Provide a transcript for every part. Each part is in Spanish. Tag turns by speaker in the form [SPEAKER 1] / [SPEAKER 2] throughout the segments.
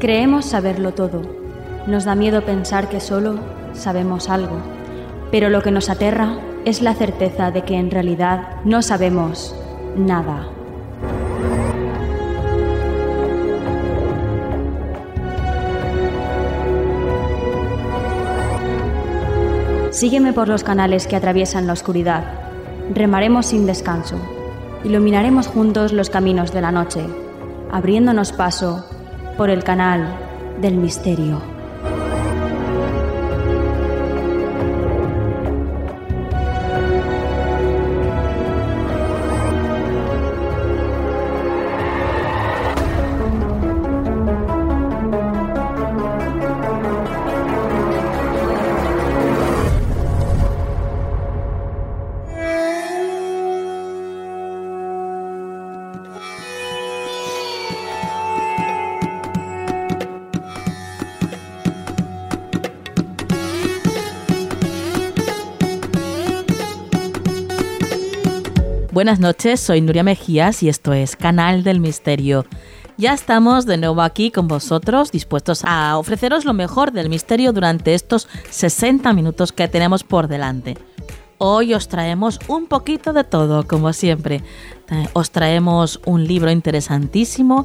[SPEAKER 1] Creemos saberlo todo. Nos da miedo pensar que solo sabemos algo. Pero lo que nos aterra es la certeza de que en realidad no sabemos nada. Sígueme por los canales que atraviesan la oscuridad. Remaremos sin descanso. Iluminaremos juntos los caminos de la noche, abriéndonos paso por el canal del misterio.
[SPEAKER 2] Buenas noches, soy Nuria Mejías y esto es Canal del Misterio. Ya estamos de nuevo aquí con vosotros, dispuestos a ofreceros lo mejor del misterio durante estos 60 minutos que tenemos por delante. Hoy os traemos un poquito de todo, como siempre. Eh, os traemos un libro interesantísimo,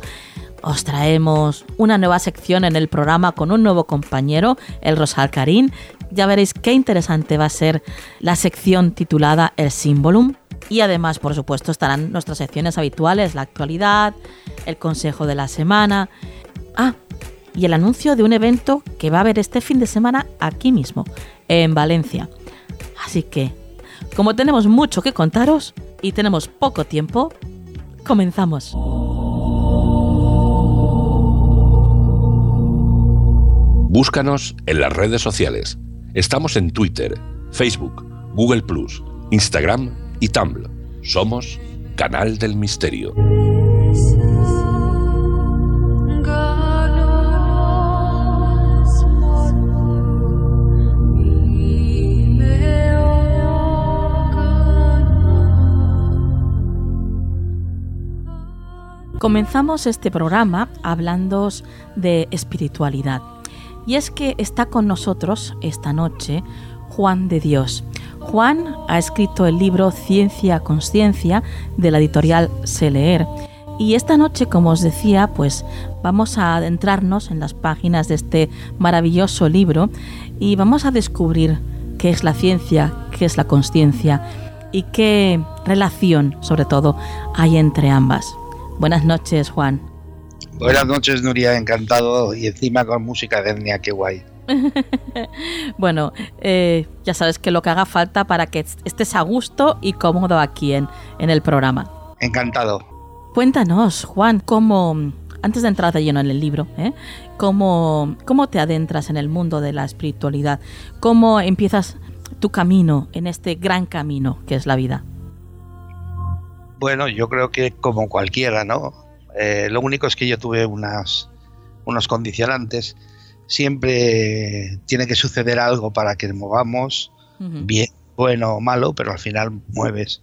[SPEAKER 2] os traemos una nueva sección en el programa con un nuevo compañero, el Rosal Karim. Ya veréis qué interesante va a ser la sección titulada El Symbolum. Y además, por supuesto, estarán nuestras secciones habituales, la actualidad, el consejo de la semana. Ah, y el anuncio de un evento que va a haber este fin de semana aquí mismo, en Valencia. Así que, como tenemos mucho que contaros y tenemos poco tiempo, comenzamos.
[SPEAKER 3] Búscanos en las redes sociales. Estamos en Twitter, Facebook, Google ⁇ Instagram y Tumblr. Somos Canal del Misterio.
[SPEAKER 2] Comenzamos este programa hablando de espiritualidad. Y es que está con nosotros esta noche Juan de Dios. Juan ha escrito el libro Ciencia Conciencia de la editorial Se Leer. Y esta noche, como os decía, pues vamos a adentrarnos en las páginas de este maravilloso libro y vamos a descubrir qué es la ciencia, qué es la conciencia y qué relación, sobre todo, hay entre ambas. Buenas noches, Juan.
[SPEAKER 4] Buenas noches, Nuria, encantado y encima con música de etnia, qué guay.
[SPEAKER 2] bueno, eh, ya sabes que lo que haga falta para que estés a gusto y cómodo aquí en, en el programa.
[SPEAKER 4] Encantado.
[SPEAKER 2] Cuéntanos, Juan, cómo, antes de entrar de lleno en el libro, ¿eh? ¿cómo, ¿cómo te adentras en el mundo de la espiritualidad? ¿Cómo empiezas tu camino en este gran camino que es la vida?
[SPEAKER 4] Bueno, yo creo que como cualquiera, ¿no? Eh, lo único es que yo tuve unas, unos condicionantes siempre tiene que suceder algo para que movamos, bien, bueno o malo, pero al final mueves.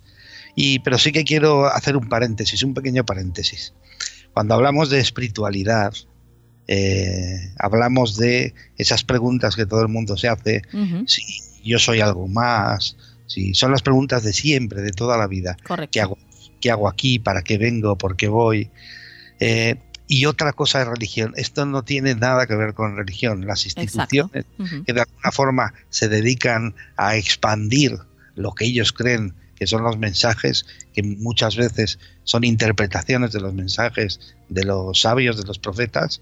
[SPEAKER 4] Y, pero sí que quiero hacer un paréntesis, un pequeño paréntesis. Cuando hablamos de espiritualidad, eh, hablamos de esas preguntas que todo el mundo se hace, si yo soy algo más, si son las preguntas de siempre, de toda la vida. ¿Qué hago, ¿Qué hago aquí? ¿Para qué vengo? ¿Por qué voy? Eh, y otra cosa de religión. Esto no tiene nada que ver con religión. Las instituciones que de alguna forma se dedican a expandir lo que ellos creen que son los mensajes, que muchas veces son interpretaciones de los mensajes de los sabios, de los profetas,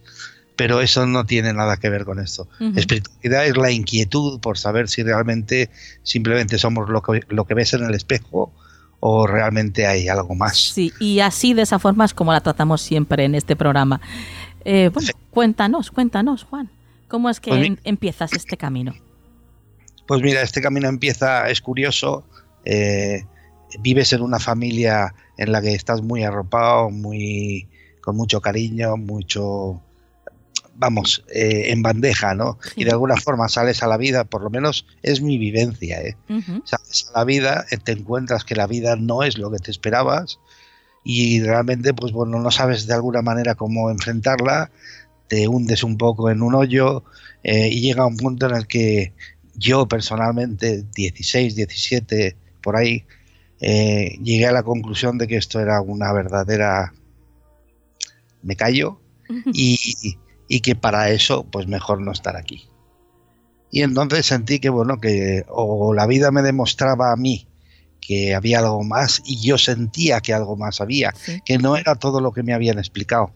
[SPEAKER 4] pero eso no tiene nada que ver con esto. Espiritualidad es la inquietud por saber si realmente simplemente somos lo que, lo que ves en el espejo o realmente hay algo más.
[SPEAKER 2] Sí, y así de esa forma es como la tratamos siempre en este programa. Eh, bueno, cuéntanos, cuéntanos, Juan, ¿cómo es que pues empiezas este camino?
[SPEAKER 4] Pues mira, este camino empieza, es curioso, eh, vives en una familia en la que estás muy arropado, muy con mucho cariño, mucho vamos, eh, en bandeja, ¿no? Y de alguna forma sales a la vida, por lo menos es mi vivencia, ¿eh? Sales a la vida, eh, te encuentras que la vida no es lo que te esperabas y realmente, pues bueno, no sabes de alguna manera cómo enfrentarla, te hundes un poco en un hoyo eh, y llega un punto en el que yo personalmente, 16, 17, por ahí, eh, llegué a la conclusión de que esto era una verdadera... Me callo y, y que para eso pues mejor no estar aquí. Y entonces sentí que, bueno, que o la vida me demostraba a mí que había algo más y yo sentía que algo más había, que no era todo lo que me habían explicado.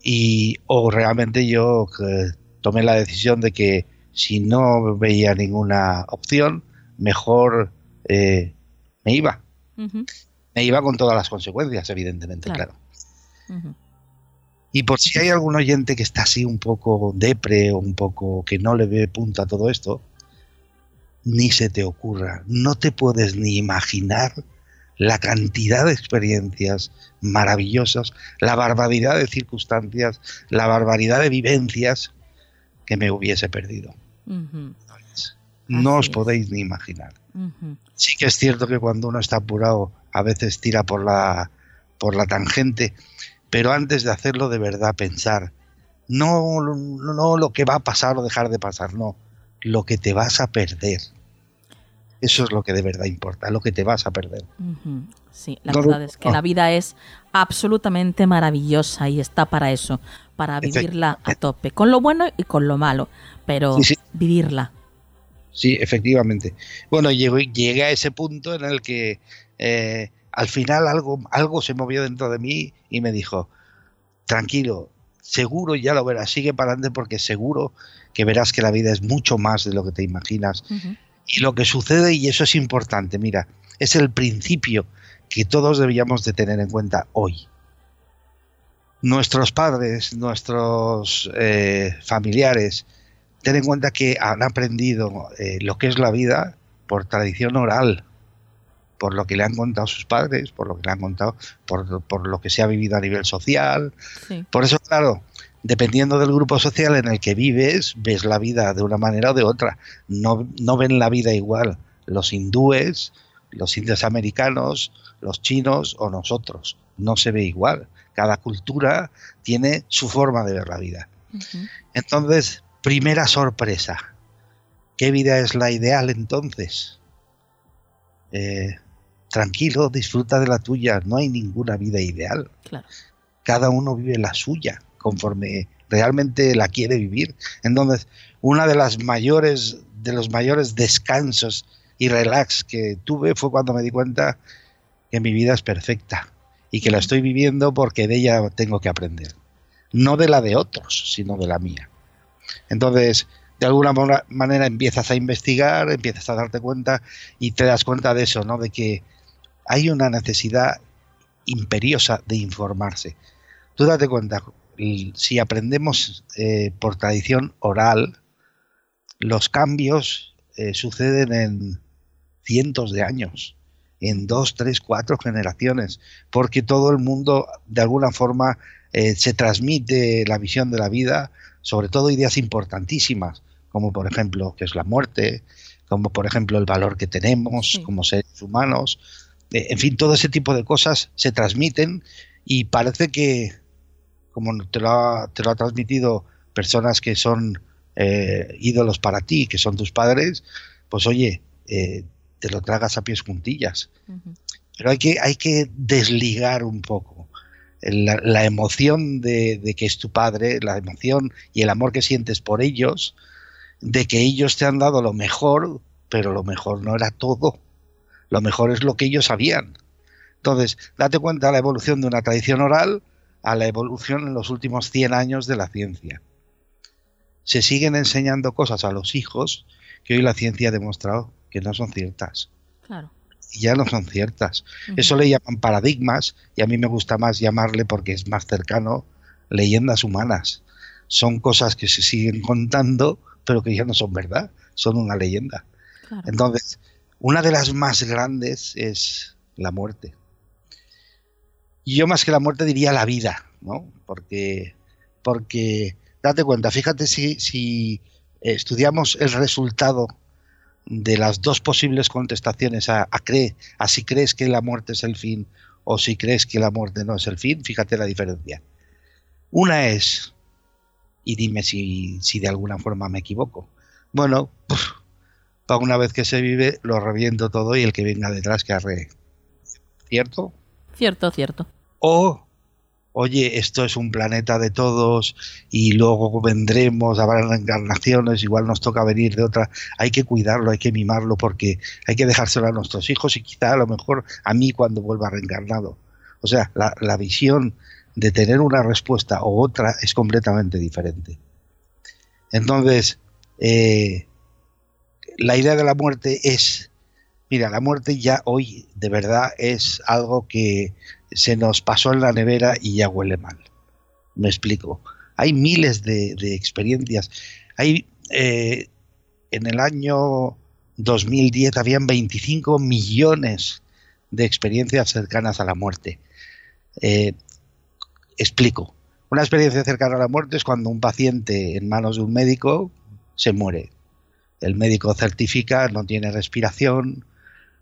[SPEAKER 4] Y o realmente yo eh, tomé la decisión de que si no veía ninguna opción, mejor eh, me iba. Me iba con todas las consecuencias, evidentemente, claro. Y por si hay algún oyente que está así un poco depre o un poco que no le ve punta a todo esto, ni se te ocurra, no te puedes ni imaginar la cantidad de experiencias maravillosas, la barbaridad de circunstancias, la barbaridad de vivencias que me hubiese perdido. No os podéis ni imaginar. Sí que es cierto que cuando uno está apurado a veces tira por la, por la tangente, pero antes de hacerlo de verdad pensar, no, no lo que va a pasar o dejar de pasar, no, lo que te vas a perder. Eso es lo que de verdad importa, lo que te vas a perder.
[SPEAKER 2] Sí, la verdad es que la vida es absolutamente maravillosa y está para eso, para vivirla a tope, con lo bueno y con lo malo, pero vivirla.
[SPEAKER 4] Sí, efectivamente. Bueno, llegué, a ese punto en el que eh, al final algo, algo se movió dentro de mí y me dijo, tranquilo, seguro ya lo verás, sigue para adelante porque seguro que verás que la vida es mucho más de lo que te imaginas. Y lo que sucede, y eso es importante, mira, es el principio que todos debíamos de tener en cuenta hoy. Nuestros padres, nuestros eh, familiares, ten en cuenta que han aprendido eh, lo que es la vida por tradición oral, por lo que le han contado sus padres, por lo que le han contado, por, lo que se ha vivido a nivel social. Por eso, claro, dependiendo del grupo social en el que vives, ves la vida de una manera o de otra. No, no ven la vida igual los hindúes, los indios americanos, los chinos o nosotros. No se ve igual. Cada cultura tiene su forma de ver la vida. Entonces, primera sorpresa. ¿Qué vida es la ideal entonces? Eh, tranquilo, disfruta de la tuya, no hay ninguna vida ideal. Cada uno vive la suya conforme realmente la quiere vivir. Entonces, una de las mayores de los mayores descansos y relax que tuve fue cuando me di cuenta que mi vida es perfecta y que la estoy viviendo porque de ella tengo que aprender. No de la de otros, sino de la mía. Entonces, de alguna manera empiezas a investigar, empiezas a darte cuenta y te das cuenta de eso, ¿no? De que hay una necesidad imperiosa de informarse. Tú date cuenta, si aprendemos eh, por tradición oral, los cambios eh, suceden en cientos de años, en dos, tres, cuatro generaciones, porque todo el mundo de alguna forma eh, se transmite la visión de la vida, sobre todo ideas importantísimas, como por ejemplo que es la muerte, como por ejemplo el valor que tenemos como seres humanos, en fin, todo ese tipo de cosas se transmiten y parece que, como te lo ha, te lo ha transmitido personas que son eh, ídolos para ti, que son tus padres, pues oye, eh, te lo tragas a pies juntillas. Pero hay que, hay que desligar un poco la, emoción de, de, que es tu padre, la emoción y el amor que sientes por ellos, de que ellos te han dado lo mejor, pero lo mejor no era todo. Lo mejor es lo que ellos sabían. Entonces, date cuenta de la evolución de una tradición oral a la evolución en los últimos 100 años de la ciencia. Se siguen enseñando cosas a los hijos que hoy la ciencia ha demostrado que no son ciertas. Claro. Y ya no son ciertas. Eso le llaman paradigmas y a mí me gusta más llamarle porque es más cercano leyendas humanas. Son cosas que se siguen contando, pero que ya no son verdad, son una leyenda. Entonces, una de las más grandes es la muerte. Y yo más que la muerte diría la vida, ¿no? Porque, porque date cuenta, fíjate si, si estudiamos el resultado de las dos posibles contestaciones a, a, a si crees que la muerte es el fin o si crees que la muerte no es el fin, fíjate la diferencia. Una es y dime si, si de alguna forma me equivoco. Bueno, para una vez que se vive, lo reviento todo y el que venga detrás que arre. ¿Cierto?
[SPEAKER 2] Cierto, cierto.
[SPEAKER 4] O, oye, esto es un planeta de todos y luego vendremos, habrá reencarnaciones, igual nos toca venir de otra. Hay que cuidarlo, hay que mimarlo porque hay que dejárselo a nuestros hijos y quizá a lo mejor a mí cuando vuelva reencarnado. O sea, la, la visión de tener una respuesta o otra es completamente diferente. Entonces, eh, la idea de la muerte es, mira, la muerte ya hoy de verdad es algo que se nos pasó en la nevera y ya huele mal. Me explico. Hay miles de, experiencias. Hay, eh, en el año 2010 habían 25 millones de experiencias cercanas a la muerte. Eh, explico. Una experiencia cercana a la muerte es cuando un paciente en manos de un médico se muere. El médico certifica, no tiene respiración,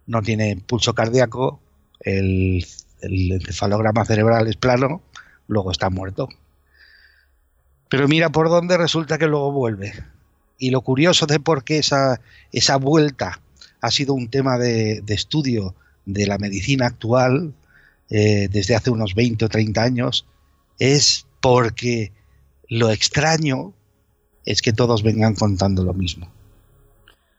[SPEAKER 4] no tiene pulso cardíaco, el, encefalograma cerebral es plano, luego está muerto. Pero mira por dónde resulta que luego vuelve. Y lo curioso de por qué esa, esa vuelta ha sido un tema de, estudio de la medicina actual eh, desde hace unos 20 o 30 años es porque lo extraño es que todos vengan contando lo mismo.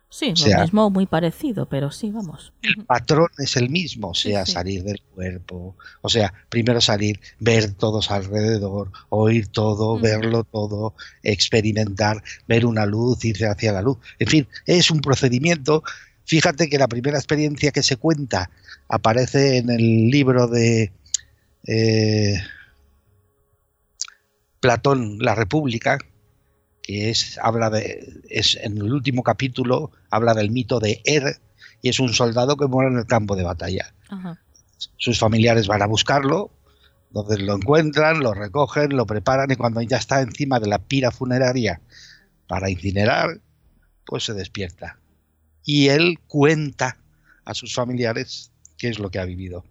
[SPEAKER 2] Sí, lo mismo muy parecido, pero sí, vamos.
[SPEAKER 4] El patrón es el mismo, o sea, salir del cuerpo, o sea, primero salir, ver todos alrededor, oír todo, verlo todo, experimentar, ver una luz, irse hacia la luz. En fin, es un procedimiento. Fíjate que la primera experiencia que se cuenta aparece en el libro de eh, Platón, La República, que es, habla de, es en el último capítulo, habla del mito de Er, y es un soldado que muere en el campo de batalla. Sus familiares van a buscarlo, donde lo encuentran, lo recogen, lo preparan, y cuando ya está encima de la pira funeraria para incinerar, pues se despierta. Y él cuenta a sus familiares qué es lo que ha vivido.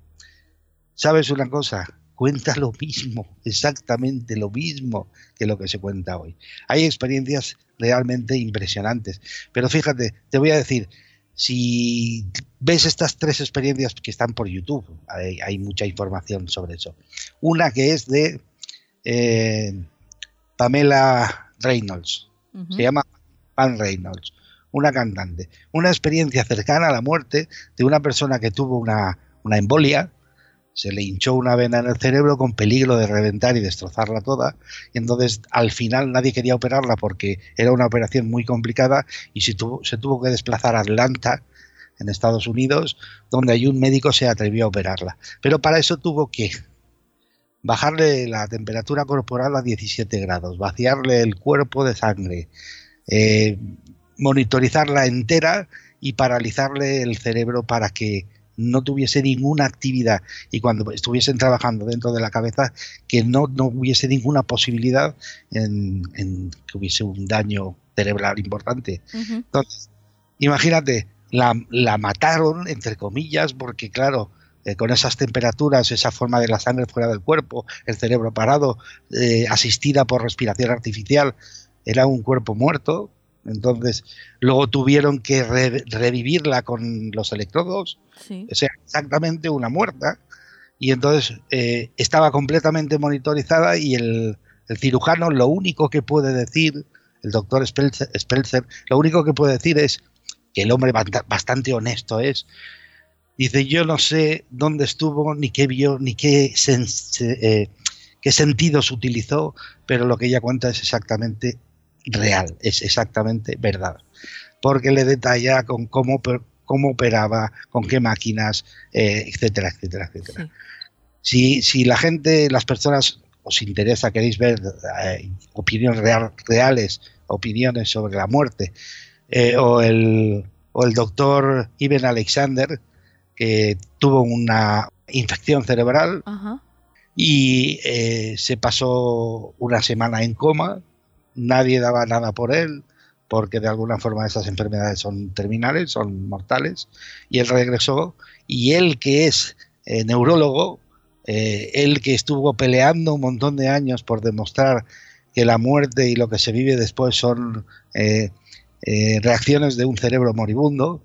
[SPEAKER 4] ¿Sabes una cosa? Cuenta lo mismo, exactamente lo mismo que lo que se cuenta hoy. Hay experiencias realmente impresionantes, pero fíjate, te voy a decir, si ves estas tres experiencias que están por YouTube, hay, mucha información sobre eso. Una que es de eh, Pamela Reynolds, se llama Pam Reynolds, una cantante. Una experiencia cercana a la muerte de una persona que tuvo una, una embolia se le hinchó una vena en el cerebro con peligro de reventar y destrozarla toda. Y entonces al final nadie quería operarla porque era una operación muy complicada y se tuvo, que desplazar a Atlanta, en Estados Unidos, donde hay un médico se atrevió a operarla. Pero para eso tuvo que bajarle la temperatura corporal a 17 grados, vaciarle el cuerpo de sangre, eh, monitorizarla entera y paralizarle el cerebro para que no tuviese ninguna actividad y cuando estuviesen trabajando dentro de la cabeza que no, no hubiese ninguna posibilidad en, que hubiese un daño cerebral importante. Entonces, imagínate, la, la, mataron, entre comillas, porque claro, eh, con esas temperaturas, esa forma de la sangre fuera del cuerpo, el cerebro parado, eh, asistida por respiración artificial, era un cuerpo muerto, entonces, luego tuvieron que revivirla con los electrodos, o sea, exactamente una muerta. Y entonces eh, estaba completamente monitorizada y el, cirujano lo único que puede decir, el doctor Spelzer, lo único que puede decir es que el hombre bastante honesto es. Dice, yo no sé dónde estuvo, ni qué vio, ni qué, eh, qué sentidos utilizó, pero lo que ella cuenta es exactamente real, es exactamente verdad. Porque le detalla con cómo, cómo operaba, con qué máquinas, eh, etcétera, etcétera, etcétera. Si, si la gente, las personas os interesa, queréis ver eh, opiniones reales, opiniones sobre la muerte, eh, o, el, o el doctor Iben Alexander, que tuvo una infección cerebral y se pasó una semana en coma, nadie daba nada por él, porque de alguna forma esas enfermedades son terminales, son mortales, y él regresó, y él que es eh, neurólogo, eh, él que estuvo peleando un montón de años por demostrar que la muerte y lo que se vive después son eh, eh, reacciones de un cerebro moribundo,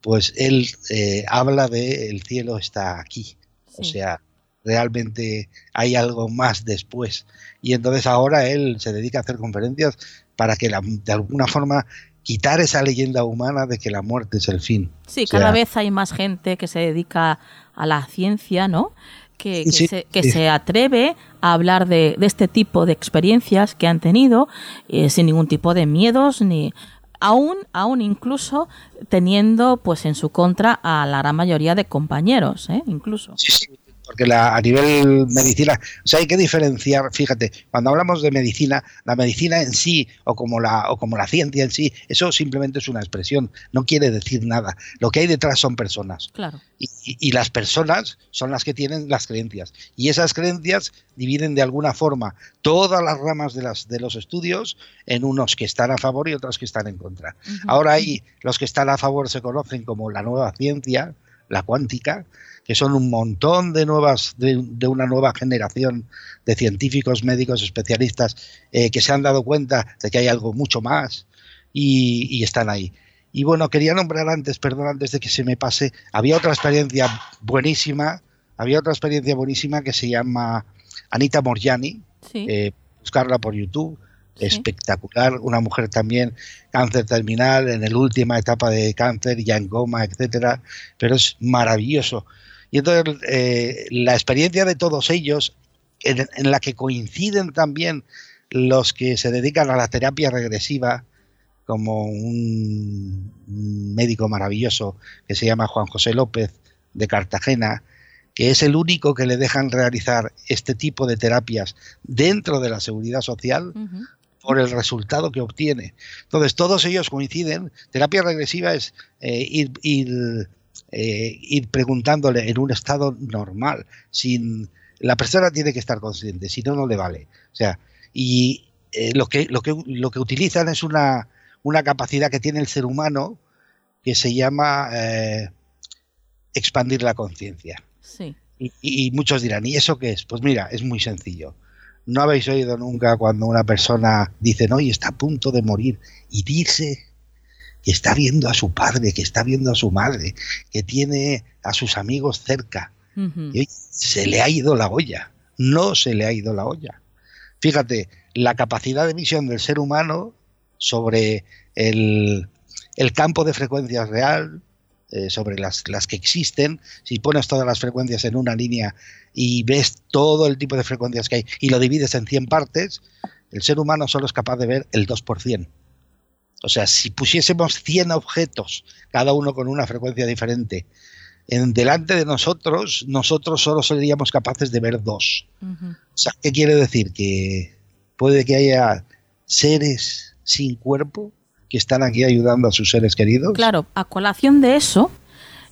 [SPEAKER 4] pues él eh, habla de el cielo está aquí. O sea, realmente hay algo más después. Y entonces ahora él se dedica a hacer conferencias para que de alguna forma quitar esa leyenda humana de que la muerte es el fin.
[SPEAKER 2] Sí, cada vez hay más gente que se dedica a la ciencia, ¿no? Que, se, atreve a hablar de, este tipo de experiencias que han tenido eh, sin ningún tipo de miedos ni aún aún incluso teniendo pues en su contra a la gran mayoría de compañeros, ¿eh? incluso.
[SPEAKER 4] Sí, sí, porque la, a nivel medicina, o sea, hay que diferenciar, fíjate, cuando hablamos de medicina, la medicina en sí o como la o como la ciencia en sí, eso simplemente es una expresión, no quiere decir nada. Lo que hay detrás son personas.
[SPEAKER 2] Claro.
[SPEAKER 4] Y, las personas son las que tienen las creencias y esas creencias dividen de alguna forma todas las ramas de las de los estudios en unos que están a favor y otros que están en contra. Ahora hay los que están a favor se conocen como la nueva ciencia, la cuántica, que son un montón de nuevas, de, una nueva generación de científicos, médicos, especialistas eh, que se han dado cuenta de que hay algo mucho más y, están ahí. Y bueno, quería nombrar antes, perdón, antes de que se me pase, había otra experiencia buenísima, había otra experiencia buenísima que se llama Anita Morjani, eh, buscarla por YouTube, espectacular, una mujer también cáncer terminal, en la última etapa de cáncer, ya en goma, etcétera, pero es maravilloso. Y entonces eh, la experiencia de todos ellos, en, la que coinciden también los que se dedican a la terapia regresiva, como un, médico maravilloso que se llama Juan José López de Cartagena, que es el único que le dejan realizar este tipo de terapias dentro de la seguridad social por el resultado que obtiene. Entonces, todos ellos coinciden. Terapia regresiva es eh, ir, ir eh, ir preguntándole en un estado normal, sin la persona tiene que estar consciente, si no, no le vale. O sea, y eh, lo, que, lo, que, lo que utilizan es una, una capacidad que tiene el ser humano que se llama eh, expandir la conciencia.
[SPEAKER 2] Sí.
[SPEAKER 4] Y, y, muchos dirán, ¿y eso qué es? Pues mira, es muy sencillo. ¿No habéis oído nunca cuando una persona dice, no, y está a punto de morir y dice que está viendo a su padre, que está viendo a su madre, que tiene a sus amigos cerca. Y se le ha ido la olla, no se le ha ido la olla. Fíjate, la capacidad de visión del ser humano sobre el, campo de frecuencias real, eh, sobre las, las, que existen, si pones todas las frecuencias en una línea y ves todo el tipo de frecuencias que hay y lo divides en 100 partes, el ser humano solo es capaz de ver el 2%. O sea, si pusiésemos 100 objetos, cada uno con una frecuencia diferente, en delante de nosotros, nosotros solo seríamos capaces de ver dos. O sea, ¿qué quiere decir? Que puede que haya seres sin cuerpo que están aquí ayudando a sus seres queridos.
[SPEAKER 2] Claro, a colación de eso,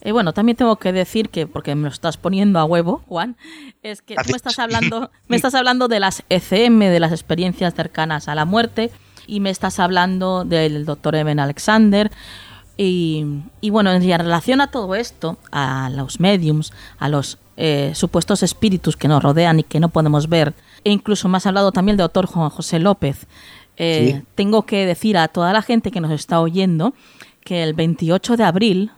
[SPEAKER 2] eh, bueno, también tengo que decir que, porque me lo estás poniendo a huevo, Juan, es que tú me estás hablando, me estás hablando de las ECM, de las experiencias cercanas a la muerte, y me estás hablando del doctor Eben Alexander. Y, bueno, en relación a todo esto, a los mediums, a los eh, supuestos espíritus que nos rodean y que no podemos ver, e incluso me has hablado también del doctor Juan José López, eh, tengo que decir a toda la gente que nos está oyendo que el 28 de abril,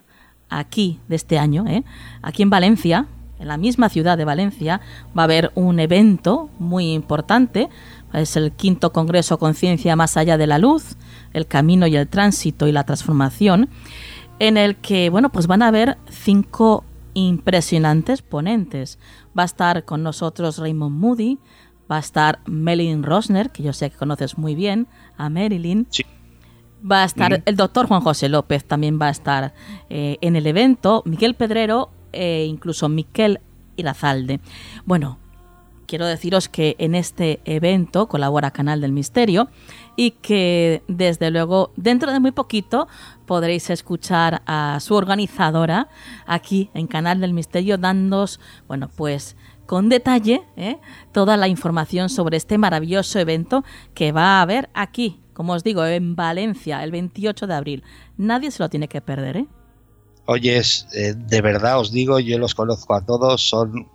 [SPEAKER 2] aquí de este año, eh, aquí en Valencia, en la misma ciudad de Valencia, va a haber un evento muy importante es el quinto Congreso Conciencia más allá de la luz, el camino y el tránsito y la transformación, en el que, bueno, pues van a haber cinco impresionantes ponentes. Va a estar con nosotros Raymond Moody, va a estar Marilyn Rosner, que yo sé que conoces muy bien, a Marilyn. Va a estar el doctor Juan José López, también va a estar eh, en el evento, Miguel Pedrero e incluso Miquel Irazalde. Bueno, quiero deciros que en este evento colabora Canal del Misterio y que desde luego dentro de muy poquito podréis escuchar a su organizadora aquí en Canal del Misterio dándos, bueno, pues con detalle ¿eh? toda la información sobre este maravilloso evento que va a haber aquí, como os digo, en Valencia el 28 de abril. Nadie se lo tiene que perder, ¿eh?
[SPEAKER 4] Oyes, eh, de verdad os digo, yo los conozco a todos, son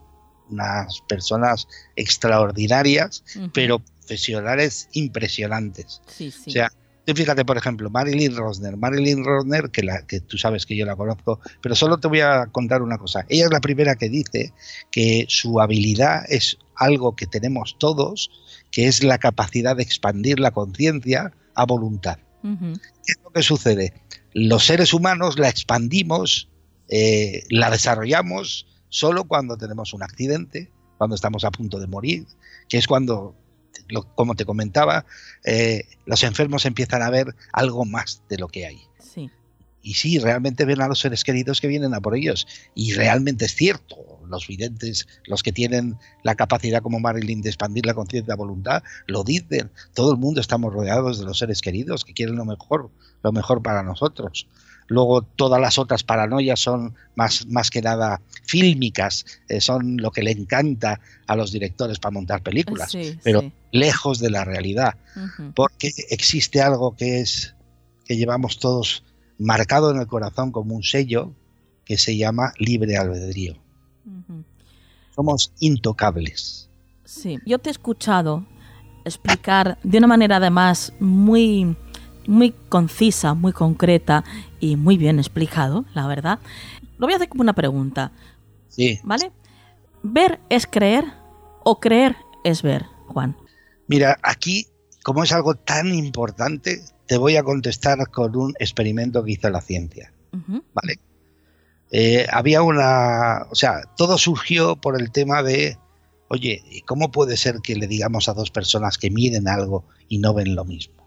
[SPEAKER 4] unas personas extraordinarias, pero profesionales impresionantes. O sea, fíjate, por ejemplo, Marilyn Rosner. Marilyn Rosner, que, la, que tú sabes que yo la conozco, pero solo te voy a contar una cosa. Ella es la primera que dice que su habilidad es algo que tenemos todos, que es la capacidad de expandir la conciencia a voluntad. ¿Qué es lo que sucede? Los seres humanos la expandimos, eh, la desarrollamos solo cuando tenemos un accidente, cuando estamos a punto de morir, que es cuando como te comentaba, eh, los enfermos empiezan a ver algo más de lo que hay. Y sí, realmente ven a los seres queridos que vienen a por ellos. Y realmente es cierto. Los videntes, los que tienen la capacidad como Marilyn de expandir la conciencia voluntad, lo dicen. Todo el mundo estamos rodeados de los seres queridos que quieren lo mejor, lo mejor para nosotros. Luego todas las otras paranoias son más, más que nada fílmicas, eh, son lo que le encanta a los directores para montar películas, pero lejos de la realidad, porque existe algo que es que llevamos todos marcado en el corazón como un sello que se llama libre albedrío. Somos intocables.
[SPEAKER 2] Sí, yo te he escuchado explicar de una manera además muy muy concisa, muy concreta y muy bien explicado, la verdad. Lo voy a hacer como una pregunta.
[SPEAKER 4] Sí.
[SPEAKER 2] ¿Vale? ¿Ver es creer o creer es ver, Juan?
[SPEAKER 4] Mira, aquí, como es algo tan importante, te voy a contestar con un experimento que hizo la ciencia. ¿Vale? Eh, había una. O sea, todo surgió por el tema de. Oye, ¿cómo puede ser que le digamos a dos personas que miren algo y no ven lo mismo?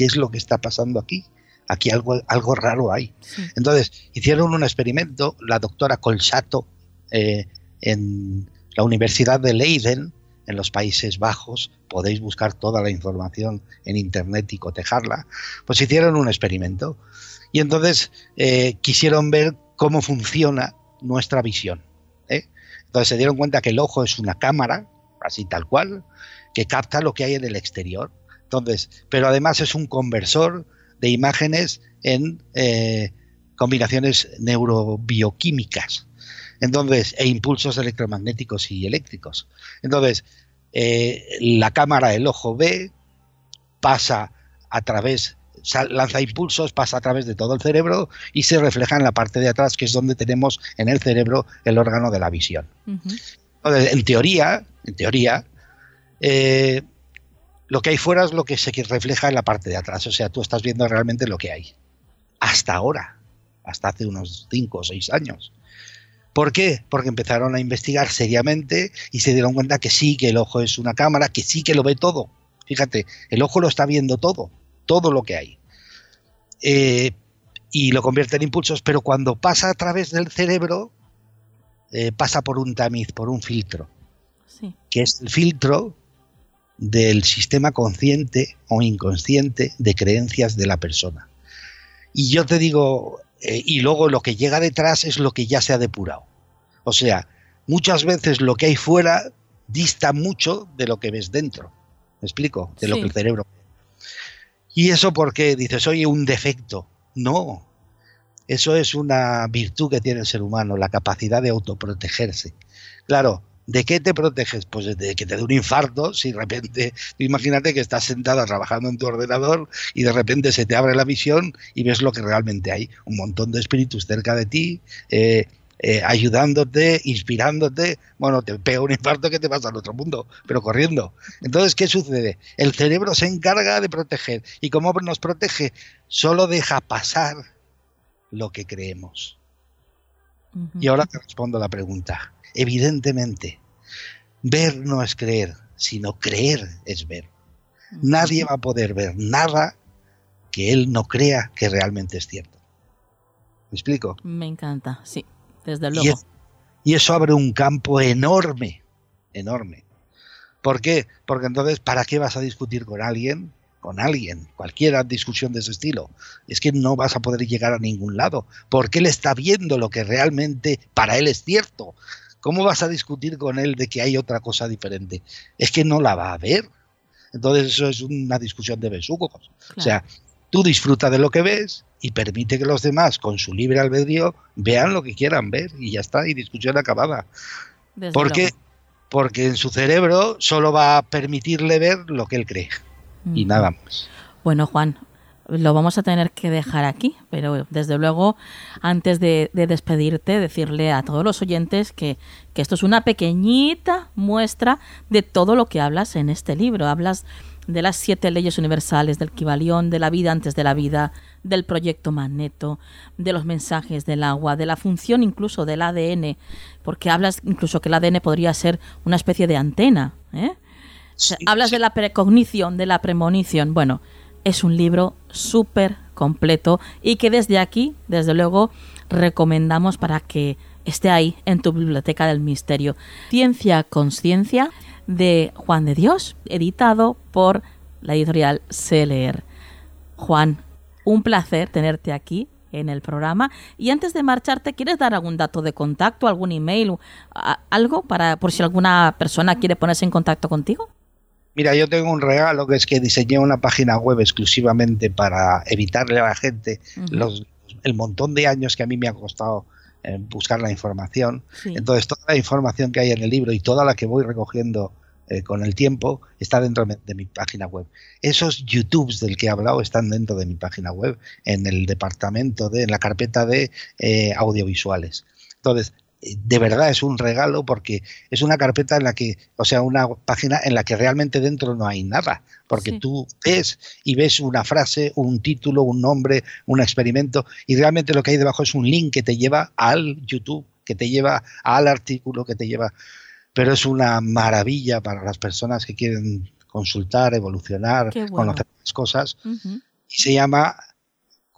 [SPEAKER 4] ¿qué es lo que está pasando aquí? Aquí algo, algo raro hay. Entonces, hicieron un experimento, la doctora Colsato, eh, en la Universidad de Leiden, en los Países Bajos, podéis buscar toda la información en Internet y cotejarla, pues hicieron un experimento. Y entonces eh, quisieron ver cómo funciona nuestra visión. ¿eh? Entonces se dieron cuenta que el ojo es una cámara, así tal cual, que capta lo que hay en el exterior. Entonces, pero además es un conversor de imágenes en eh, combinaciones neurobioquímicas. Entonces, e impulsos electromagnéticos y eléctricos. Entonces, eh, la cámara del ojo ve, pasa a través, lanza impulsos, pasa a través de todo el cerebro y se refleja en la parte de atrás, que es donde tenemos en el cerebro el órgano de la visión. Entonces, en teoría, en teoría, eh, lo que hay fuera es lo que se refleja en la parte de atrás. O sea, tú estás viendo realmente lo que hay. Hasta ahora, hasta hace unos 5 o 6 años. ¿Por qué? Porque empezaron a investigar seriamente y se dieron cuenta que sí, que el ojo es una cámara, que sí que lo ve todo. Fíjate, el ojo lo está viendo todo, todo lo que hay. Eh, y lo convierte en impulsos, pero cuando pasa a través del cerebro, eh, pasa por un tamiz, por un filtro. Sí. Que es el filtro del sistema consciente o inconsciente de creencias de la persona. Y yo te digo, eh, y luego lo que llega detrás es lo que ya se ha depurado. O sea, muchas veces lo que hay fuera dista mucho de lo que ves dentro. ¿Me explico? De lo que el cerebro. Y eso porque dices, oye, un defecto. No. Eso es una virtud que tiene el ser humano, la capacidad de autoprotegerse. Claro, ¿De qué te proteges? Pues de que te dé un infarto, si de repente, imagínate que estás sentada trabajando en tu ordenador y de repente se te abre la visión y ves lo que realmente hay, un montón de espíritus cerca de ti, eh, eh, ayudándote, inspirándote, bueno, te pega un infarto que te vas al otro mundo, pero corriendo. Entonces, ¿qué sucede? El cerebro se encarga de proteger. ¿Y cómo nos protege? Solo deja pasar lo que creemos. Y ahora te respondo la pregunta. Evidentemente, ver no es creer, sino creer es ver. Nadie va a poder ver nada que él no crea que realmente es cierto. ¿Me explico?
[SPEAKER 2] Me encanta, sí, desde luego.
[SPEAKER 4] Y, eso abre un campo enorme, enorme. ¿Por qué? Porque entonces, ¿para qué vas a discutir con alguien? Con alguien, cualquier discusión de ese estilo. Es que no vas a poder llegar a ningún lado. Porque él está viendo lo que realmente para él es cierto. ¿Cómo vas a discutir con él de que hay otra cosa diferente? Es que no la va a ver. Entonces eso es una discusión de besugos. O sea, tú disfruta de lo que ves y permite que los demás, con su libre albedrío, vean lo que quieran ver y ya está, y discusión acabada. ¿Por qué? porque en su cerebro solo va a permitirle ver lo que él cree y nada más.
[SPEAKER 2] Bueno, Juan, lo vamos a tener que dejar aquí, pero desde luego, antes de, despedirte, decirle a todos los oyentes que, que, esto es una pequeñita muestra de todo lo que hablas en este libro. Hablas de las siete leyes universales del Kibalión, de la vida antes de la vida, del proyecto Magneto, de los mensajes del agua, de la función incluso del ADN, porque hablas incluso que el ADN podría ser una especie de antena. ¿eh? hablas de la precognición, de la premonición. Bueno, es un libro súper completo y que desde aquí, desde luego, recomendamos para que esté ahí en tu biblioteca del misterio. Ciencia Conciencia de Juan de Dios, editado por la editorial CLR. Juan, un placer tenerte aquí en el programa. Y antes de marcharte, ¿quieres dar algún dato de contacto, algún email, algo para por si alguna persona quiere ponerse en contacto contigo?
[SPEAKER 4] Mira, yo tengo un regalo que es que diseñé una página web exclusivamente para evitarle a la gente los, el montón de años que a mí me ha costado eh, buscar la información. Entonces, toda la información que hay en el libro y toda la que voy recogiendo eh, con el tiempo está dentro de mi página web. Esos YouTubes del que he hablado están dentro de mi página web, en el departamento de, en la carpeta de eh, audiovisuales. Entonces, de verdad es un regalo porque es una carpeta en la que, o sea, una página en la que realmente dentro no hay nada, porque tú ves y ves una frase, un título, un nombre, un experimento y realmente lo que hay debajo es un link que te lleva al YouTube, que te lleva al artículo, que te lleva, pero es una maravilla para las personas que quieren consultar, evolucionar, conocer las cosas. Y se llama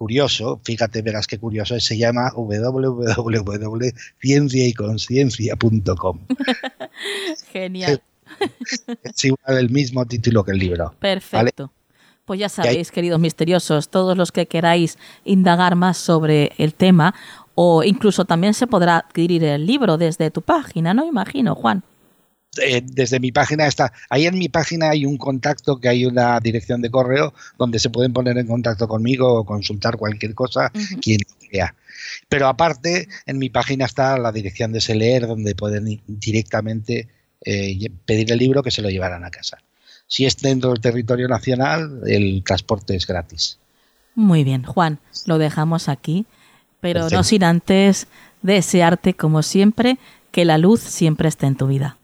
[SPEAKER 4] curioso, fíjate, verás qué curioso se llama www.cienciayconciencia.com.
[SPEAKER 2] Genial.
[SPEAKER 4] Es igual el mismo título que el libro.
[SPEAKER 2] Perfecto. Pues ya sabéis, queridos misteriosos, todos los que queráis indagar más sobre el tema, o incluso también se podrá adquirir el libro desde tu página, ¿no? Imagino, Juan.
[SPEAKER 4] Eh, desde mi página está, ahí en mi página hay un contacto, que hay una dirección de correo donde se pueden poner en contacto conmigo o consultar cualquier cosa, quien sea. Pero aparte, en mi página está la dirección de Seleer, donde pueden directamente eh, pedir el libro que se lo llevarán a casa. Si es dentro del territorio nacional, el transporte es gratis.
[SPEAKER 2] Muy bien, Juan, lo dejamos aquí, pero no sin antes desearte, como siempre, que la luz siempre esté en tu vida.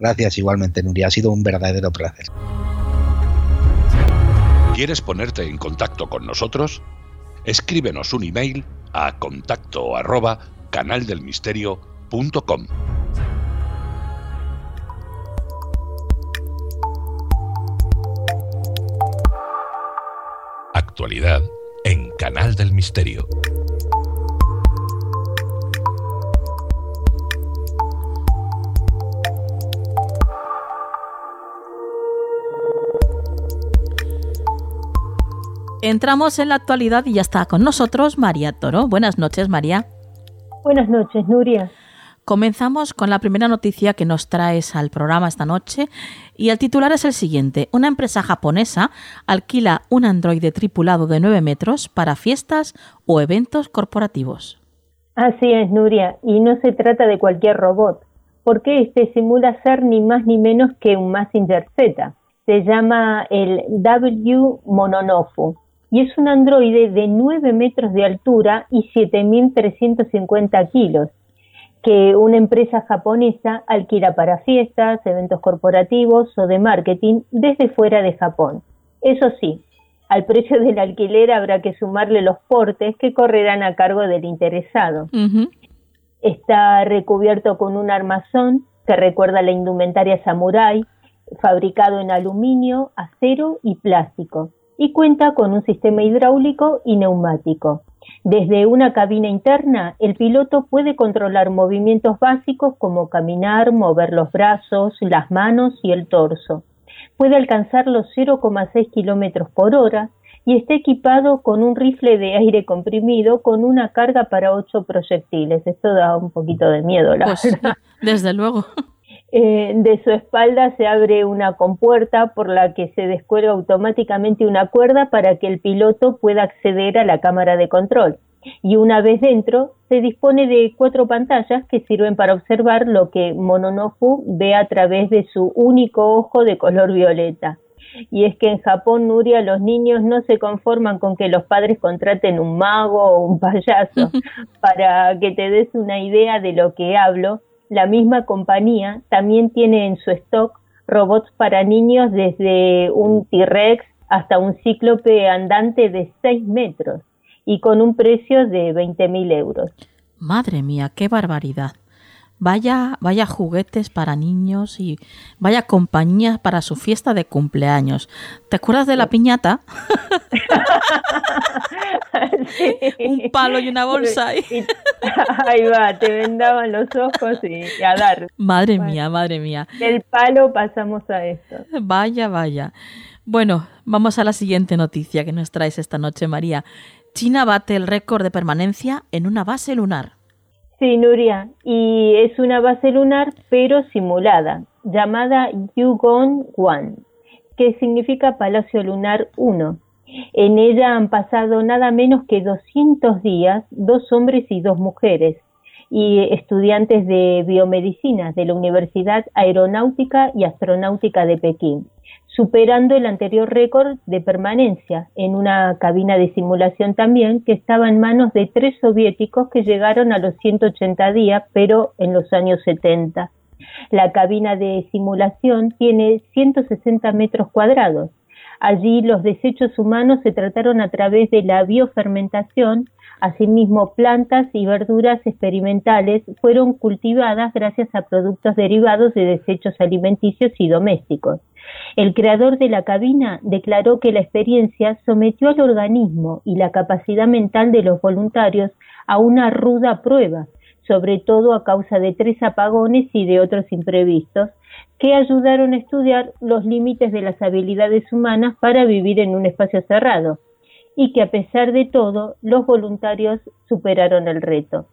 [SPEAKER 4] Gracias igualmente, Nuria. Ha sido un verdadero placer.
[SPEAKER 3] ¿Quieres ponerte en contacto con nosotros? Escríbenos un email a contacto arroba canaldelmisterio.com. Actualidad en Canal del Misterio.
[SPEAKER 2] Entramos en la actualidad y ya está con nosotros María Toro. Buenas noches, María.
[SPEAKER 5] Buenas noches, Nuria.
[SPEAKER 2] Comenzamos con la primera noticia que nos traes al programa esta noche y el titular es el siguiente. Una empresa japonesa alquila un androide tripulado de 9 metros para fiestas o eventos corporativos.
[SPEAKER 5] Así es, Nuria, y no se trata de cualquier robot, porque este simula ser ni más ni menos que un Massinger Z. Se llama el W Mononofu y es un androide de 9 metros de altura y 7.350 kilos, que una empresa japonesa alquila para fiestas, eventos corporativos o de marketing desde fuera de Japón. Eso sí, al precio del alquiler habrá que sumarle los portes que correrán a cargo del interesado. Está recubierto con un armazón que recuerda la indumentaria samurai, fabricado en aluminio, acero y plástico y cuenta con un sistema hidráulico y neumático. Desde una cabina interna, el piloto puede controlar movimientos básicos como caminar, mover los brazos, las manos y el torso. Puede alcanzar los 0,6 kilómetros por hora y está equipado con un rifle de aire comprimido con una carga para ocho proyectiles. Esto da un poquito de miedo, la
[SPEAKER 2] pues
[SPEAKER 5] verdad.
[SPEAKER 2] Desde luego.
[SPEAKER 5] Eh, de su espalda se abre una compuerta por la que se descuelga automáticamente una cuerda para que el piloto pueda acceder a la cámara de control. y una vez dentro se dispone de cuatro pantallas que sirven para observar lo que Mononofu ve a través de su único ojo de color violeta. Y es que en Japón, Nuria, los niños no se conforman con que los padres contraten un mago o un payaso. Para que te des una idea de lo que hablo, la misma compañía también tiene en su stock robots para niños desde un T-Rex hasta un cíclope andante de 6 metros y con un precio de 20.000 euros.
[SPEAKER 2] Madre mía, qué barbaridad. Vaya, vaya juguetes para niños y vaya compañía para su fiesta de cumpleaños. ¿Te acuerdas de la piñata? Un palo y una bolsa.
[SPEAKER 5] Ahí va, te vendaban los ojos y, a dar.
[SPEAKER 2] Madre mía, madre mía.
[SPEAKER 5] Del palo pasamos a esto.
[SPEAKER 2] Vaya, vaya. Bueno, vamos a la siguiente noticia que nos traes esta noche, María. China bate el récord de permanencia en una base lunar.
[SPEAKER 5] Sí, Nuria, y es una base lunar pero simulada, llamada Yugong 1, que significa Palacio Lunar 1. En ella han pasado nada menos que 200 días dos hombres y dos mujeres, y estudiantes de biomedicina de la Universidad Aeronáutica y Astronáutica de Pekín superando el anterior récord de permanencia en una cabina de simulación también que estaba en manos de tres soviéticos que llegaron a los 180 días, pero en los años 70. La cabina de simulación tiene 160 metros cuadrados. Allí los desechos humanos se trataron a través de la biofermentación, asimismo plantas y verduras experimentales fueron cultivadas gracias a productos derivados de desechos alimenticios y domésticos. El creador de la cabina declaró que la experiencia sometió al organismo y la capacidad mental de los voluntarios a una ruda prueba, sobre todo a causa de tres apagones y de otros imprevistos, que ayudaron a estudiar los límites de las habilidades humanas para vivir en un espacio cerrado, y que a pesar de todo, los voluntarios superaron el reto.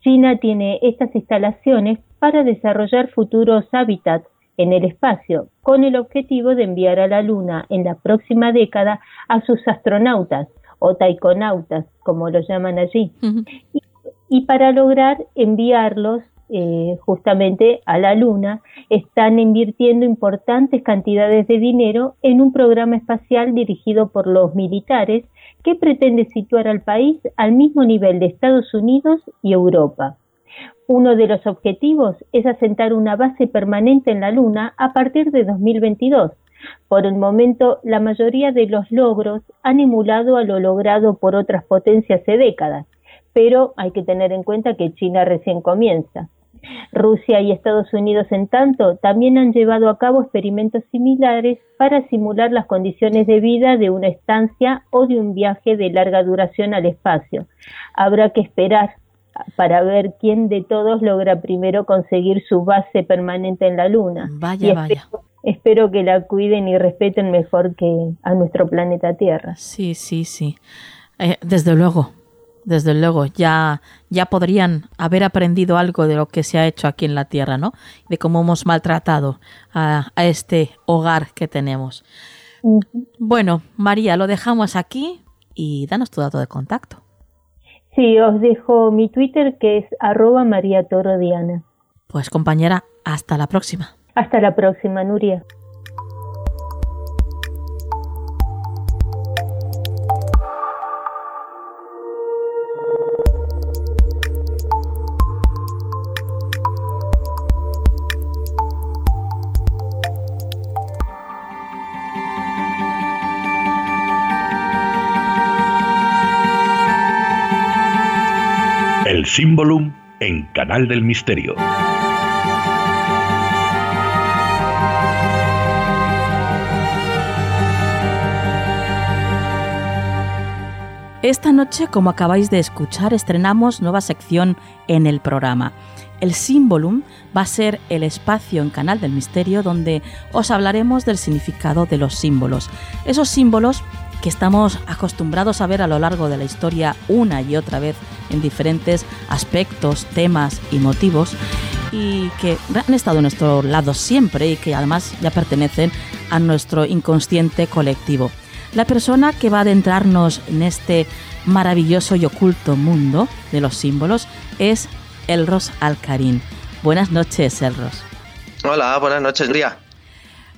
[SPEAKER 5] China tiene estas instalaciones para desarrollar futuros hábitats en el espacio, con el objetivo de enviar a la Luna en la próxima década a sus astronautas o taikonautas, como los llaman allí, y, para lograr enviarlos eh, justamente a la Luna, están invirtiendo importantes cantidades de dinero en un programa espacial dirigido por los militares que pretende situar al país al mismo nivel de Estados Unidos y Europa. Uno de los objetivos es asentar una base permanente en la Luna a partir de 2022. Por el momento, la mayoría de los logros han emulado a lo logrado por otras potencias hace décadas, pero hay que tener en cuenta que China recién comienza. Rusia y Estados Unidos, en tanto, también han llevado a cabo experimentos similares para simular las condiciones de vida de una estancia o de un viaje de larga duración al espacio. Habrá que esperar para ver quién de todos logra primero conseguir su base permanente en la Luna.
[SPEAKER 2] Vaya, vaya.
[SPEAKER 5] Espero que la cuiden y respeten mejor que a nuestro planeta Tierra.
[SPEAKER 2] Sí, sí, sí. Eh, desde luego, desde luego, ya, ya podrían haber aprendido algo de lo que se ha hecho aquí en la Tierra, ¿no? De cómo hemos maltratado a, este hogar que tenemos. Bueno, María, lo dejamos aquí y danos tu dato de contacto.
[SPEAKER 5] Sí, os dejo mi Twitter que es arroba María Toro Diana.
[SPEAKER 2] Pues compañera, hasta la próxima.
[SPEAKER 5] Hasta la próxima, Nuria.
[SPEAKER 3] El Símbolum en Canal del Misterio.
[SPEAKER 2] Esta noche, como acabáis de escuchar, estrenamos nueva sección en el programa. El Symbolum va a ser el espacio en Canal del Misterio donde os hablaremos del significado de los símbolos. Esos símbolos que estamos acostumbrados a ver a lo largo de la historia una y otra vez en diferentes aspectos, temas y motivos y que han estado a nuestro lado siempre y que además ya pertenecen a nuestro inconsciente colectivo. La persona que va a adentrarnos en este maravilloso y oculto mundo de los símbolos es Elros Alcarín. Buenas noches, Elros.
[SPEAKER 6] Hola, buenas noches, Ría.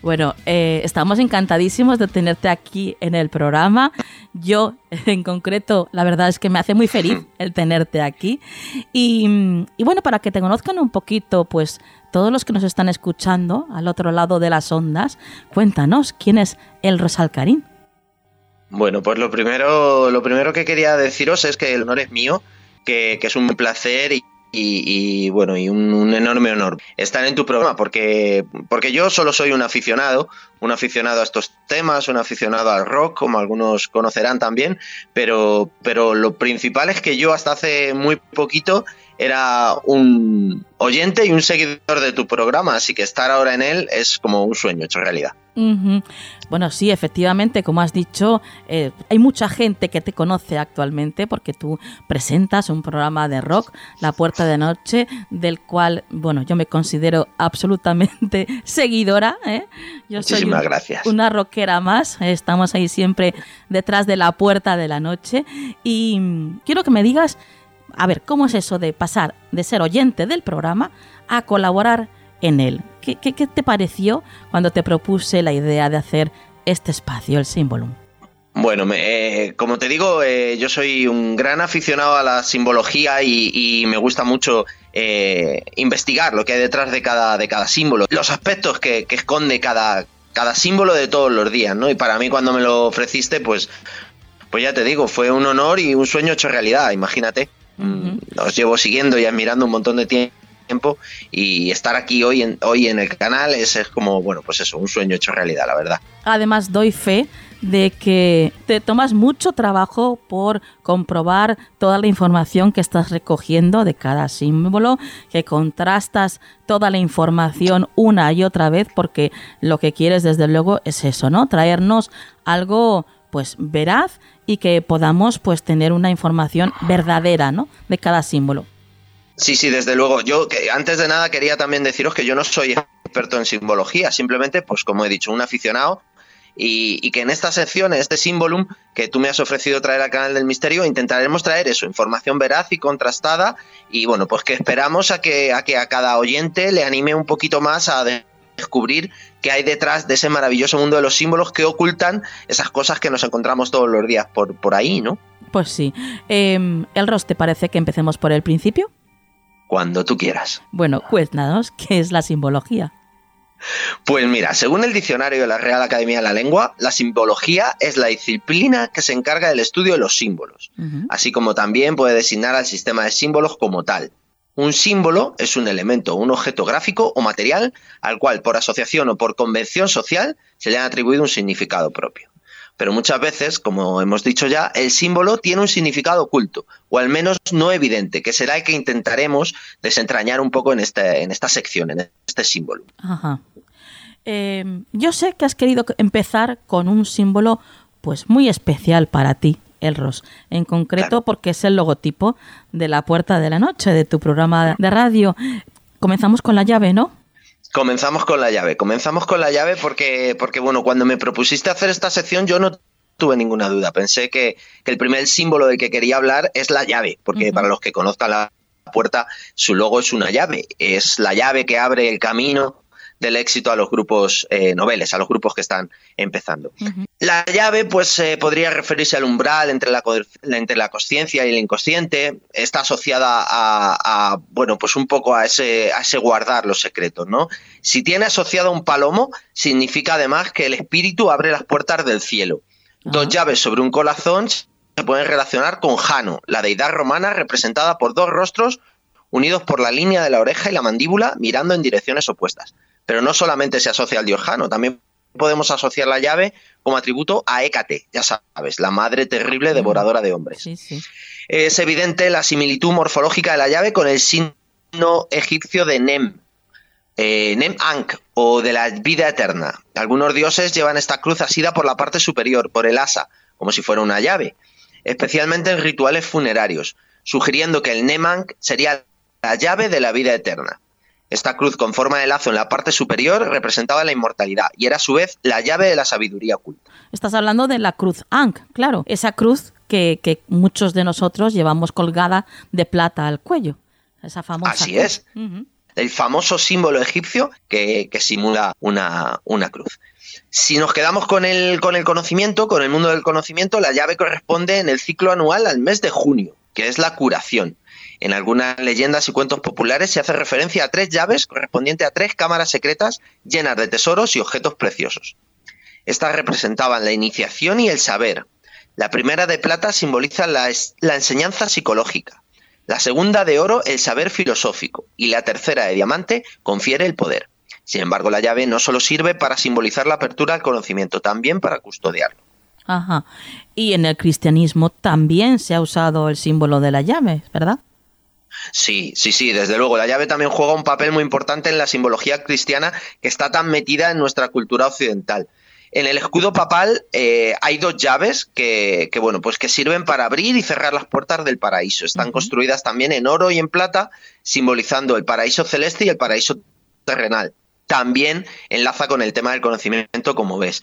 [SPEAKER 2] Bueno, eh, estamos encantadísimos de tenerte aquí en el programa. Yo, en concreto, la verdad es que me hace muy feliz el tenerte aquí. Y, bueno, para que te conozcan un poquito, pues todos los que nos están escuchando al otro lado de las ondas, cuéntanos, ¿quién es el Rosalcarín?
[SPEAKER 6] Bueno, pues lo primero, lo primero que quería deciros es que el honor es mío, que, que es un placer y y, bueno, y un, enorme honor estar en tu programa, porque, porque yo solo soy un aficionado, un aficionado a estos temas, un aficionado al rock, como algunos conocerán también, pero, pero lo principal es que yo hasta hace muy poquito era un oyente y un seguidor de tu programa, así que estar ahora en él es como un sueño hecho realidad.
[SPEAKER 2] Bueno, sí, efectivamente, como has dicho, eh, hay mucha gente que te conoce actualmente porque tú presentas un programa de rock, La Puerta de Noche, del cual, bueno, yo me considero absolutamente seguidora. ¿eh?
[SPEAKER 6] Yo Muchísimas soy gracias.
[SPEAKER 2] una rockera más, estamos ahí siempre detrás de la Puerta de la Noche y quiero que me digas a ver, ¿cómo es eso de pasar de ser oyente del programa a colaborar en él? ¿Qué, te pareció cuando te propuse la idea de hacer este espacio, el símbolo?
[SPEAKER 6] Bueno, eh, como te digo, eh, yo soy un gran aficionado a la simbología y, me gusta mucho eh, investigar lo que hay detrás de cada, de cada símbolo, los aspectos que, esconde cada, cada símbolo de todos los días, ¿no? Y para mí cuando me lo ofreciste, pues, pues ya te digo, fue un honor y un sueño hecho realidad, imagínate. Os llevo siguiendo y admirando un montón de tiempo y estar aquí hoy en, hoy en el canal es, como, bueno, pues eso, un sueño hecho realidad, la verdad.
[SPEAKER 2] Además, doy fe de que te tomas mucho trabajo por comprobar toda la información que estás recogiendo de cada símbolo, que contrastas toda la información una y otra vez, porque lo que quieres desde luego es eso, ¿no? Traernos algo pues veraz y que podamos pues tener una información verdadera, ¿no? De cada símbolo.
[SPEAKER 6] Sí, sí, desde luego. Yo que antes de nada quería también deciros que yo no soy experto en simbología, simplemente, pues como he dicho, un aficionado y, que en esta sección, en este símbolum que tú me has ofrecido traer al canal del misterio, intentaremos traer eso, información veraz y contrastada y bueno, pues que esperamos a que a, que a cada oyente le anime un poquito más a descubrir qué hay detrás de ese maravilloso mundo de los símbolos que ocultan esas cosas que nos encontramos todos los días por, por ahí, ¿no?
[SPEAKER 2] Pues sí. Eh, Elros, ¿te parece que empecemos por el principio?
[SPEAKER 6] Cuando tú quieras.
[SPEAKER 2] Bueno, cuéntanos, ¿qué es la simbología?
[SPEAKER 6] Pues mira, según el diccionario de la Real Academia de la Lengua, la simbología es la disciplina que se encarga del estudio de los símbolos, así como también puede designar al sistema de símbolos como tal. Un símbolo es un elemento, un objeto gráfico o material al cual por asociación o por convención social se le ha atribuido un significado propio. Pero muchas veces, como hemos dicho ya, el símbolo tiene un significado oculto, o al menos no evidente, que será el que intentaremos desentrañar un poco en, este, en esta sección, en este símbolo.
[SPEAKER 2] Ajá. Em, yo sé que has querido empezar con un símbolo pues muy especial para ti, Elros, en concreto porque es el logotipo de la Puerta de la Noche de tu programa de radio. Comenzamos con la llave, ¿no?
[SPEAKER 6] Comenzamos con la llave, comenzamos con la llave porque, porque bueno, cuando me propusiste hacer esta sección yo no tuve ninguna duda, pensé que, el primer símbolo del que quería hablar es la llave, porque para los que conozcan la puerta, su logo es una llave, es la llave que abre el camino del éxito a los grupos eh, noveles, a los grupos que están empezando. La llave, pues, eh, podría referirse al umbral entre la, entre la consciencia y el inconsciente. Está asociada a, bueno, pues un poco a ese, a ese guardar los secretos, ¿no? Si tiene asociado un palomo, significa además que el espíritu abre las puertas del cielo. Dos llaves sobre un corazón se pueden relacionar con Jano, la deidad romana representada por dos rostros unidos por la línea de la oreja y la mandíbula mirando en direcciones opuestas. Pero no solamente se asocia al dios Jano, también podemos asociar la llave como atributo a Hécate, ya sabes, la madre terrible devoradora de hombres. Es evidente la similitud morfológica de la llave con el signo egipcio de Nem, eh, Nem Ankh o de la vida eterna. Algunos dioses llevan esta cruz asida por la parte superior, por el asa, como si fuera una llave, especialmente en rituales funerarios, sugiriendo que el Nem Ankh sería la llave de la vida eterna. Esta cruz con forma de lazo en la parte superior representaba la inmortalidad y era a su vez la llave de la sabiduría oculta.
[SPEAKER 2] Estás hablando de la cruz Ankh, claro, esa cruz que, muchos de nosotros llevamos colgada de plata al cuello. Esa famosa
[SPEAKER 6] Así es. El famoso símbolo egipcio que, simula una, una, cruz. Si nos quedamos con el, con el conocimiento, con el mundo del conocimiento, la llave corresponde en el ciclo anual al mes de junio, que es la curación. En algunas leyendas y cuentos populares se hace referencia a tres llaves correspondientes a tres cámaras secretas llenas de tesoros y objetos preciosos. Estas representaban la iniciación y el saber. La primera de plata simboliza la, la enseñanza psicológica. La segunda de oro el saber filosófico y la tercera de diamante confiere el poder. Sin embargo, la llave no solo sirve para simbolizar la apertura al conocimiento, también para custodiarlo.
[SPEAKER 2] Ajá. Y en el cristianismo también se ha usado el símbolo de la llave, ¿verdad?
[SPEAKER 6] Sí, sí, sí, desde luego. La llave también juega un papel muy importante en la simbología cristiana que está tan metida en nuestra cultura occidental. En el escudo papal eh, hay dos llaves que, bueno, pues que sirven para abrir y cerrar las puertas del paraíso. Están construidas también en oro y en plata, simbolizando el paraíso celeste y el paraíso terrenal. También enlaza con el tema del conocimiento, como ves.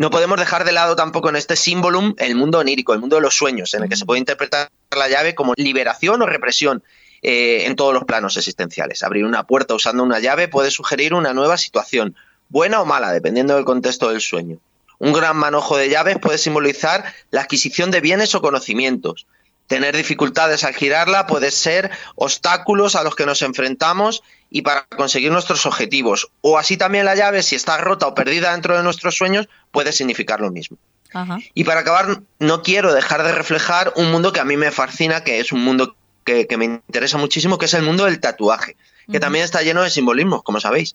[SPEAKER 6] No podemos dejar de lado tampoco en este símbolum el mundo onírico, el mundo de los sueños, en el que se puede interpretar la llave como liberación o represión eh, en todos los planos existenciales. Abrir una puerta usando una llave puede sugerir una nueva situación, buena o mala, dependiendo del contexto del sueño. Un gran manojo de llaves puede simbolizar la adquisición de bienes o conocimientos. Tener dificultades al girarla puede ser obstáculos a los que nos enfrentamos y para conseguir nuestros objetivos. O así también la llave, si está rota o perdida dentro de nuestros sueños, puede significar lo mismo. Y para acabar, no quiero dejar de reflejar un mundo que a mí me fascina, que es un mundo que, me interesa muchísimo, que es el mundo del tatuaje, que también está lleno de simbolismos, como sabéis.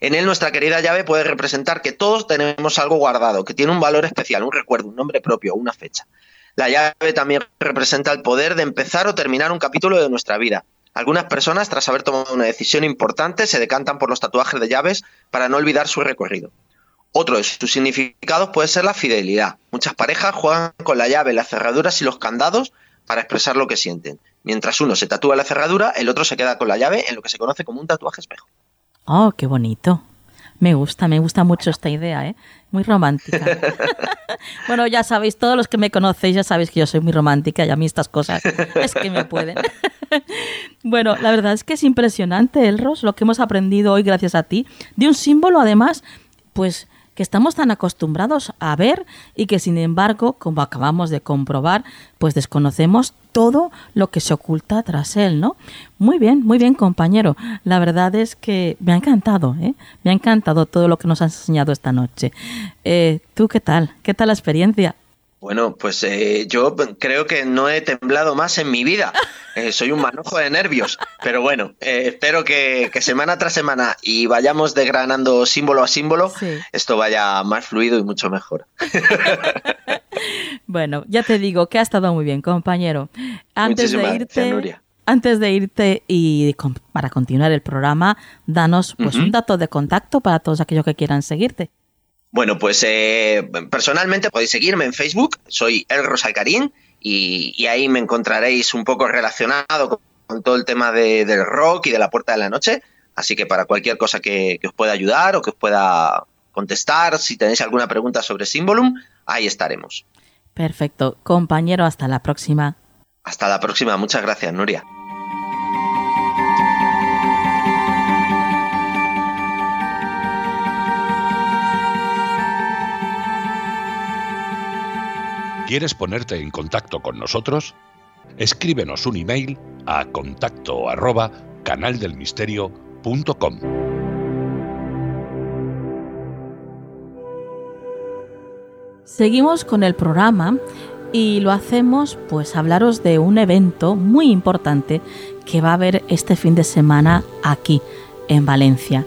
[SPEAKER 6] En él nuestra querida llave puede representar que todos tenemos algo guardado, que tiene un valor especial, un recuerdo, un nombre propio, una fecha. La llave también representa el poder de empezar o terminar un capítulo de nuestra vida. Algunas personas, tras haber tomado una decisión importante, se decantan por los tatuajes de llaves para no olvidar su recorrido. Otro de sus significados puede ser la fidelidad. Muchas parejas juegan con la llave, las cerraduras y los candados para expresar lo que sienten. Mientras uno se tatúa la cerradura, el otro se queda con la llave en lo que se conoce como un tatuaje espejo.
[SPEAKER 2] Oh, qué bonito. Me gusta, me gusta mucho esta idea, ¿eh? Muy romántica. bueno, ya sabéis, todos los que me conocéis ya sabéis que yo soy muy romántica y a mí estas cosas es que me pueden. bueno, la verdad es que es impresionante, Elros, lo que hemos aprendido hoy gracias a ti, de un símbolo además, pues que estamos tan acostumbrados a ver y que sin embargo, como acabamos de comprobar, pues desconocemos todo lo que se oculta tras él, ¿no? Muy bien, muy bien, compañero. La verdad es que me ha encantado, ¿eh? Me ha encantado todo lo que nos has enseñado esta noche. Eh, ¿Tú qué tal? ¿Qué tal la experiencia?
[SPEAKER 6] Bueno, pues eh, yo creo que no he temblado más en mi vida. Eh, soy un manojo de nervios, pero bueno, eh, espero que, semana tras semana y vayamos desgranando símbolo a símbolo, esto vaya más fluido y mucho mejor.
[SPEAKER 2] bueno, ya te digo que ha estado muy bien, compañero. Antes de irte, antes de irte y para continuar el programa, danos pues un dato de contacto para todos aquellos que quieran seguirte.
[SPEAKER 6] Bueno, pues eh, personalmente podéis seguirme en Facebook, soy El Rosalcarín y, y ahí me encontraréis un poco relacionado con, todo el tema del rock y de la puerta de la noche. Así que para cualquier cosa que, os pueda ayudar o que os pueda contestar, si tenéis alguna pregunta sobre Symbolum, ahí estaremos.
[SPEAKER 2] Perfecto. Compañero, hasta la próxima.
[SPEAKER 6] Hasta la próxima. Muchas gracias, Nuria.
[SPEAKER 3] ¿Quieres ponerte en contacto con nosotros? Escríbenos un email a contacto arroba.
[SPEAKER 2] Seguimos con el programa y lo hacemos pues hablaros de un evento muy importante que va a haber este fin de semana aquí en Valencia.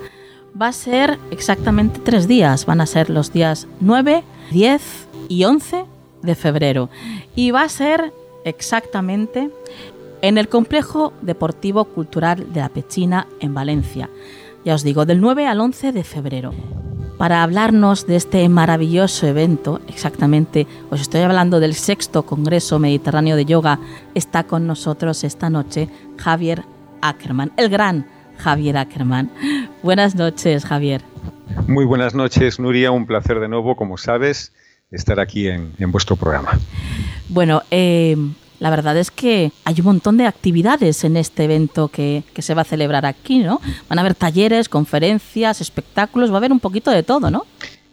[SPEAKER 2] Va a ser exactamente tres días, van a ser los días 9, 10 y 11 de febrero y va a ser exactamente en el Complejo Deportivo Cultural de la Pechina en Valencia. Ya os digo, del 9 al 11 de febrero. Para hablarnos de este maravilloso evento, exactamente, os estoy hablando del sexto Congreso Mediterráneo de Yoga, está con nosotros esta noche Javier Ackerman, el gran Javier Ackerman. Buenas noches, Javier.
[SPEAKER 7] Muy buenas noches, Nuria. Un placer de nuevo, como sabes, estar aquí en, vuestro programa.
[SPEAKER 2] Bueno, eh, la verdad es que hay un montón de actividades en este evento que, que, se va a celebrar aquí, ¿no? Van a haber talleres, conferencias, espectáculos, va a haber un poquito de todo, ¿no?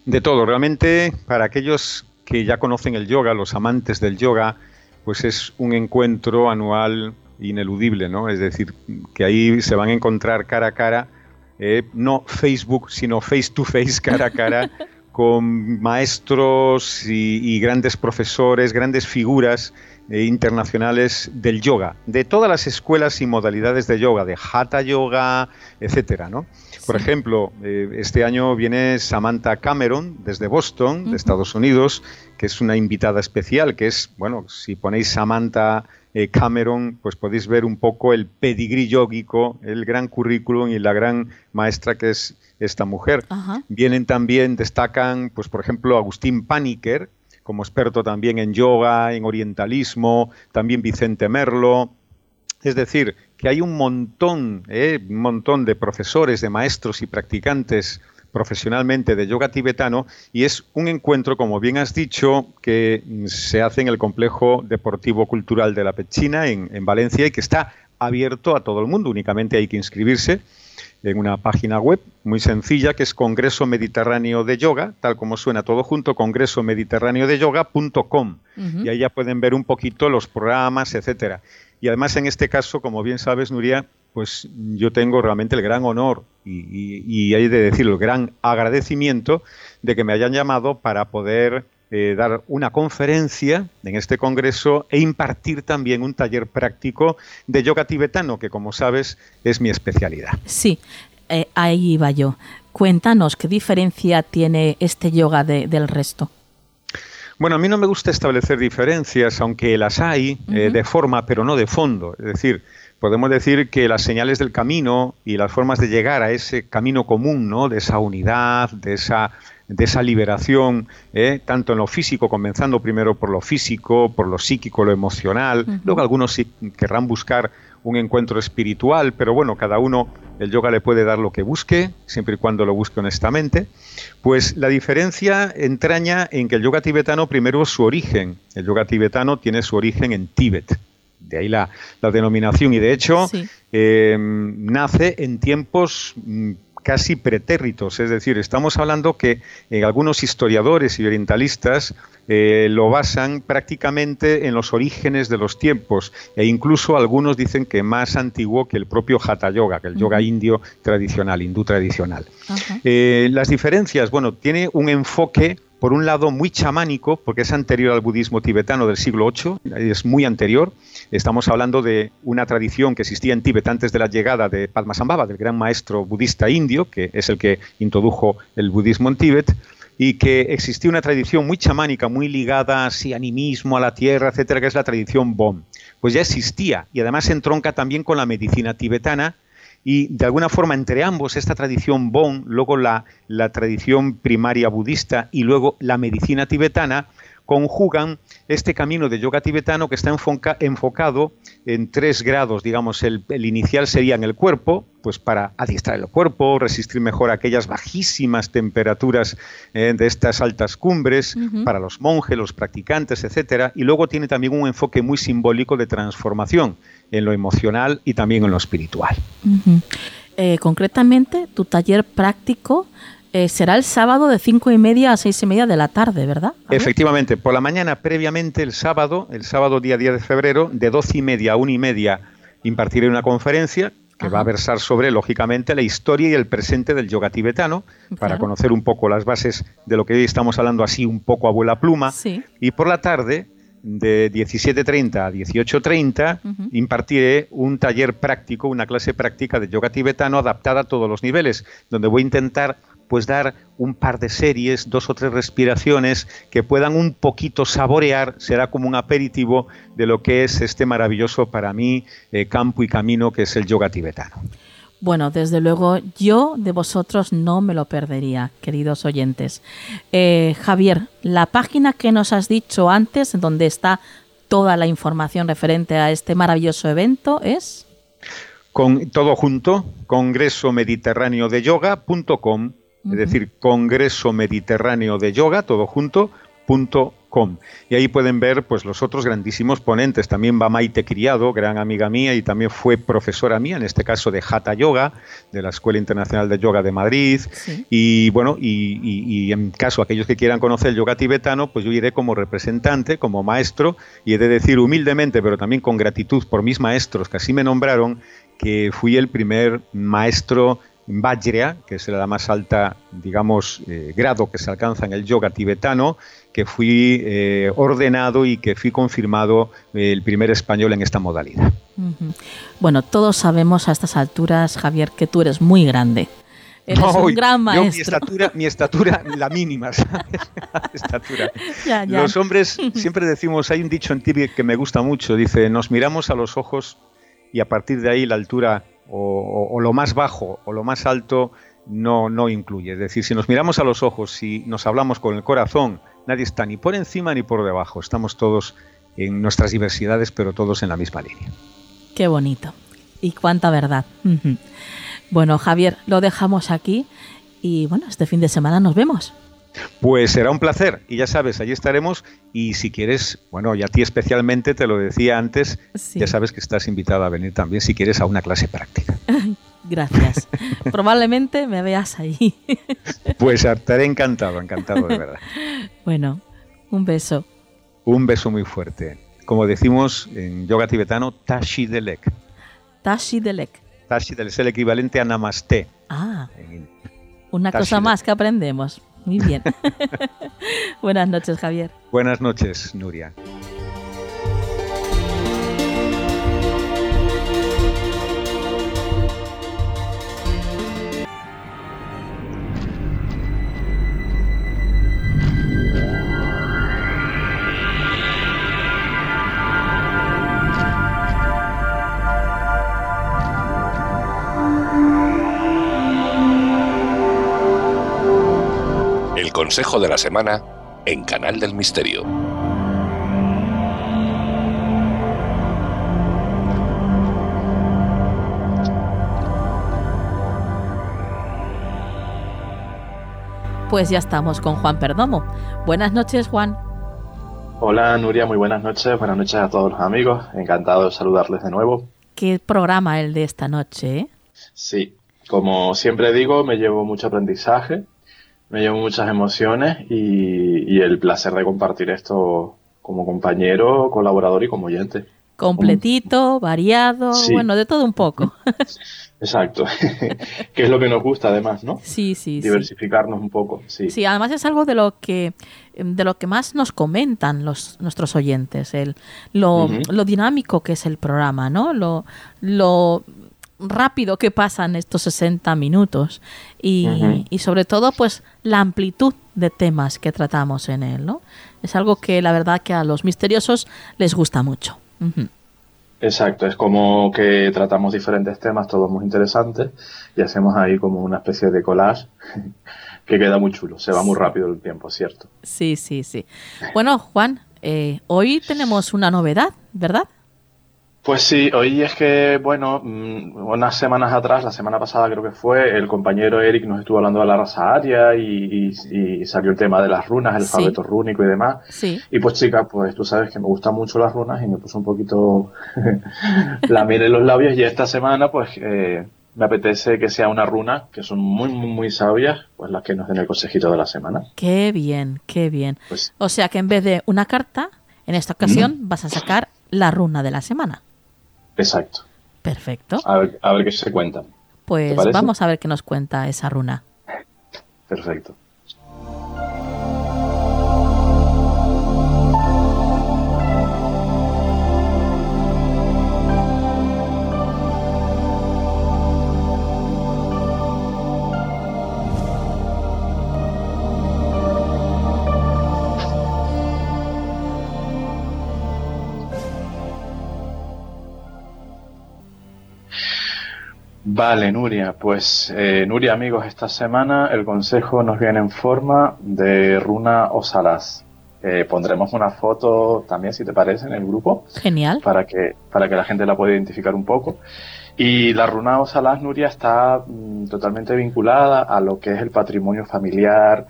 [SPEAKER 7] De todo. Realmente, para aquellos que ya conocen el yoga, los amantes del yoga, pues es un encuentro anual ineludible, ¿no? Es decir, que ahí se van a encontrar cara a cara, eh, no Facebook, sino face to face, cara a cara, con maestros y, grandes profesores, grandes figuras eh, internacionales del yoga, de todas las escuelas y modalidades de yoga, de hatha yoga, etcétera, ¿no? Por ejemplo, eh, este año viene Samantha Cameron desde Boston, de Estados Unidos, que es una invitada especial, que es, bueno, si ponéis Samantha eh, Cameron, pues podéis ver un poco el pedigrí yógico, el gran currículum y la gran maestra que es esta mujer. Vienen también, destacan, pues por ejemplo, Agustín Paniker, como experto también en yoga, en orientalismo, también Vicente Merlo. Es decir, que hay un montón, eh, un montón de profesores, de maestros y practicantes profesionalmente de yoga tibetano y es un encuentro, como bien has dicho, que se hace en el complejo deportivo cultural de la Pechina en Valencia y que está abierto a todo el mundo, únicamente hay que inscribirse en una página web muy sencilla que es Congreso Mediterráneo de Yoga, tal como suena todo junto, congreso mediterráneo de yoga.com. Y ahí ya pueden ver un poquito los programas, etcétera. Y además en este caso, como bien sabes, Nuria, pues yo tengo realmente el gran honor y, hay de decir el gran agradecimiento de que me hayan llamado para poder eh, dar una conferencia en este congreso e impartir también un taller práctico de yoga tibetano, que como sabes es mi especialidad.
[SPEAKER 2] Sí, eh, ahí iba yo. Cuéntanos qué diferencia tiene este yoga del resto.
[SPEAKER 7] Bueno, a mí no me gusta establecer diferencias, aunque las hay eh, de forma, pero no de fondo. Es decir, podemos decir que las señales del camino y las formas de llegar a ese camino común, ¿no? De esa unidad, de esa de esa liberación, ¿eh? tanto en lo físico, comenzando primero por lo físico, por lo psíquico, lo emocional. Luego algunos sí querrán buscar un encuentro espiritual, pero bueno, cada uno, el yoga le puede dar lo que busque, siempre y cuando lo busque honestamente. Pues la diferencia entraña en que el yoga tibetano primero es su origen. El yoga tibetano tiene su origen en Tíbet de ahí la, denominación, y de hecho eh, nace en tiempos mm, casi pretérritos, es decir, estamos hablando que eh, algunos historiadores y orientalistas eh, lo basan prácticamente en los orígenes de los tiempos. E incluso algunos dicen que más antiguo que el propio Hatha Yoga, que el yoga indio tradicional, hindú tradicional. las diferencias, bueno, tiene un enfoque por un lado muy chamánico, porque es anterior al budismo tibetano del siglo VIII, es muy anterior. Estamos hablando de una tradición que existía en Tíbet antes de la llegada de Padmasambhava, del gran maestro budista indio, que es el que introdujo el budismo en Tíbet, y que existía una tradición muy chamánica, muy ligada así, animismo, a la tierra, etcétera, que es la tradición Bon. Pues ya existía y además entronca también con la medicina tibetana, y de alguna forma entre ambos, esta tradición Bon, luego la, tradición primaria budista y luego la medicina tibetana, conjugan este camino de yoga tibetano que está enfocado en tres grados, digamos, el, inicial sería en el cuerpo, pues para adiestrar el cuerpo, resistir mejor aquellas bajísimas temperaturas eh, de estas altas cumbres, para los monjes, los practicantes, etcétera, y luego tiene también un enfoque muy simbólico de transformación en lo emocional y también en lo espiritual.
[SPEAKER 2] Eh, concretamente, tu taller práctico eh, será el sábado de cinco y media a seis y media de la tarde, ¿verdad?
[SPEAKER 7] Efectivamente, por la mañana previamente el sábado, el sábado día 10 de febrero, de doce y media a una y media, impartiré una conferencia que va a versar sobre, lógicamente, la historia y el presente del yoga tibetano, para conocer un poco las bases de lo que hoy estamos hablando así un poco a vuela pluma. Y por la tarde, de 17.30 a 18.30 impartiré un taller práctico, una clase práctica de yoga tibetano adaptada a todos los niveles, donde voy a intentar pues dar un par de series, dos o tres respiraciones que puedan un poquito saborear, será como un aperitivo de lo que es este maravilloso para mí eh, campo y camino que es el yoga tibetano.
[SPEAKER 2] Bueno, desde luego yo de vosotros no me lo perdería, queridos oyentes. Eh, Javier, la página que nos has dicho antes, donde está toda la información referente a este maravilloso evento, es...
[SPEAKER 7] Con todo junto, Congreso Mediterráneo de Yoga.com, es decir, Congreso Mediterráneo de Yoga, todo junto, punto y ahí pueden ver pues los otros grandísimos ponentes. También va Maite Criado, gran amiga mía y también fue profesora mía, en este caso de Hatha Yoga, de la Escuela Internacional de Yoga de Madrid. Y bueno, y, en caso aquellos que quieran conocer el yoga tibetano, pues yo iré como representante, como maestro, y he de decir humildemente, pero también con gratitud por mis maestros que así me nombraron, que fui el primer maestro Vajra, que es la más alta, digamos, eh, grado que se alcanza en el yoga tibetano, que fui eh, ordenado y que fui confirmado eh, el primer español en esta modalidad.
[SPEAKER 2] Bueno, todos sabemos a estas alturas, Javier, que tú eres muy grande. Eres un gran maestro.
[SPEAKER 7] mi, estatura, mi estatura, la mínima, ¿sabes? estatura. Los hombres, siempre decimos, hay un dicho en Tibet que me gusta mucho, dice, nos miramos a los ojos y a partir de ahí la altura o, lo más bajo o lo más alto no, no incluye. Es decir, si nos miramos a los ojos, si nos hablamos con el corazón, nadie está ni por encima ni por debajo. Estamos todos en nuestras diversidades, pero todos en la misma línea.
[SPEAKER 2] Qué bonito. Y cuánta verdad. Bueno, Javier, lo dejamos aquí y bueno, este fin de semana nos vemos.
[SPEAKER 7] Pues será un placer y ya sabes, allí estaremos y si quieres, bueno, y a ti especialmente, te lo decía antes, ya sabes que estás invitada a venir también si quieres a una clase práctica.
[SPEAKER 2] Gracias. Probablemente me veas ahí.
[SPEAKER 7] pues estaré encantado, encantado de verdad.
[SPEAKER 2] Bueno, un beso.
[SPEAKER 7] Un beso muy fuerte. Como decimos en yoga tibetano, Tashi Delek.
[SPEAKER 2] Tashi Delek.
[SPEAKER 7] Tashi Delek es el equivalente a Namaste.
[SPEAKER 2] Ah. Una cosa más que aprendemos. Muy bien. Buenas noches, Javier.
[SPEAKER 7] Buenas noches, Nuria.
[SPEAKER 3] Consejo de la semana en Canal del Misterio.
[SPEAKER 2] Pues ya estamos con Juan Perdomo. Buenas noches, Juan.
[SPEAKER 8] Hola, Nuria, muy buenas noches. Buenas noches a todos los amigos. Encantado de saludarles de nuevo.
[SPEAKER 2] Qué programa el de esta noche, ¿eh?
[SPEAKER 8] Sí, como siempre digo, me llevo mucho aprendizaje me llevo muchas emociones y, el placer de compartir esto como compañero, colaborador y como oyente.
[SPEAKER 2] Completito, variado, bueno, de todo un poco.
[SPEAKER 8] Exacto, que es lo que nos gusta además, ¿no?
[SPEAKER 2] Sí, sí,
[SPEAKER 8] Diversificarnos un poco, sí.
[SPEAKER 2] Sí, además es algo de lo que de lo que más nos comentan los nuestros oyentes, el lo, lo dinámico que es el programa, ¿no? Lo, lo rápido que pasan estos 60 minutos y, sobre todo pues la amplitud de temas que tratamos en él, ¿no? Es algo que la verdad que a los misteriosos les gusta mucho.
[SPEAKER 8] Exacto, es como que tratamos diferentes temas, todos muy interesantes, y hacemos ahí como una especie de collage que queda muy chulo, se va muy rápido el tiempo, ¿cierto?
[SPEAKER 2] Sí, sí, sí. Bueno, Juan, eh, hoy tenemos una novedad, ¿verdad?
[SPEAKER 8] Pues sí, hoy es que, bueno, mm, unas semanas atrás, la semana pasada creo que fue, el compañero Eric nos estuvo hablando de la raza aria y, salió el tema de las runas, el alfabeto rúnico y demás.
[SPEAKER 2] Sí.
[SPEAKER 8] Y pues chica, pues tú sabes que me gustan mucho las runas y me puso un poquito la miel en los labios y esta semana pues eh, me apetece que sea una runa, que son muy, muy, muy sabias, pues las que nos den el consejito de la semana.
[SPEAKER 2] Qué bien, qué bien. Pues o sea que en vez de una carta, en esta ocasión vas a sacar la runa de la semana.
[SPEAKER 8] Exacto.
[SPEAKER 2] Perfecto.
[SPEAKER 8] A ver, a ver qué se cuenta.
[SPEAKER 2] Pues vamos a ver qué nos cuenta esa runa.
[SPEAKER 8] Perfecto. Vale, Nuria. Pues, eh, Nuria, amigos, esta semana el consejo nos viene en forma de runa Osalas. Eh, pondremos una foto también, si te parece, en el grupo.
[SPEAKER 2] Genial.
[SPEAKER 8] Para que, para que la gente la pueda identificar un poco. Y la runa Osalas Nuria está mm, totalmente vinculada a lo que es el patrimonio familiar,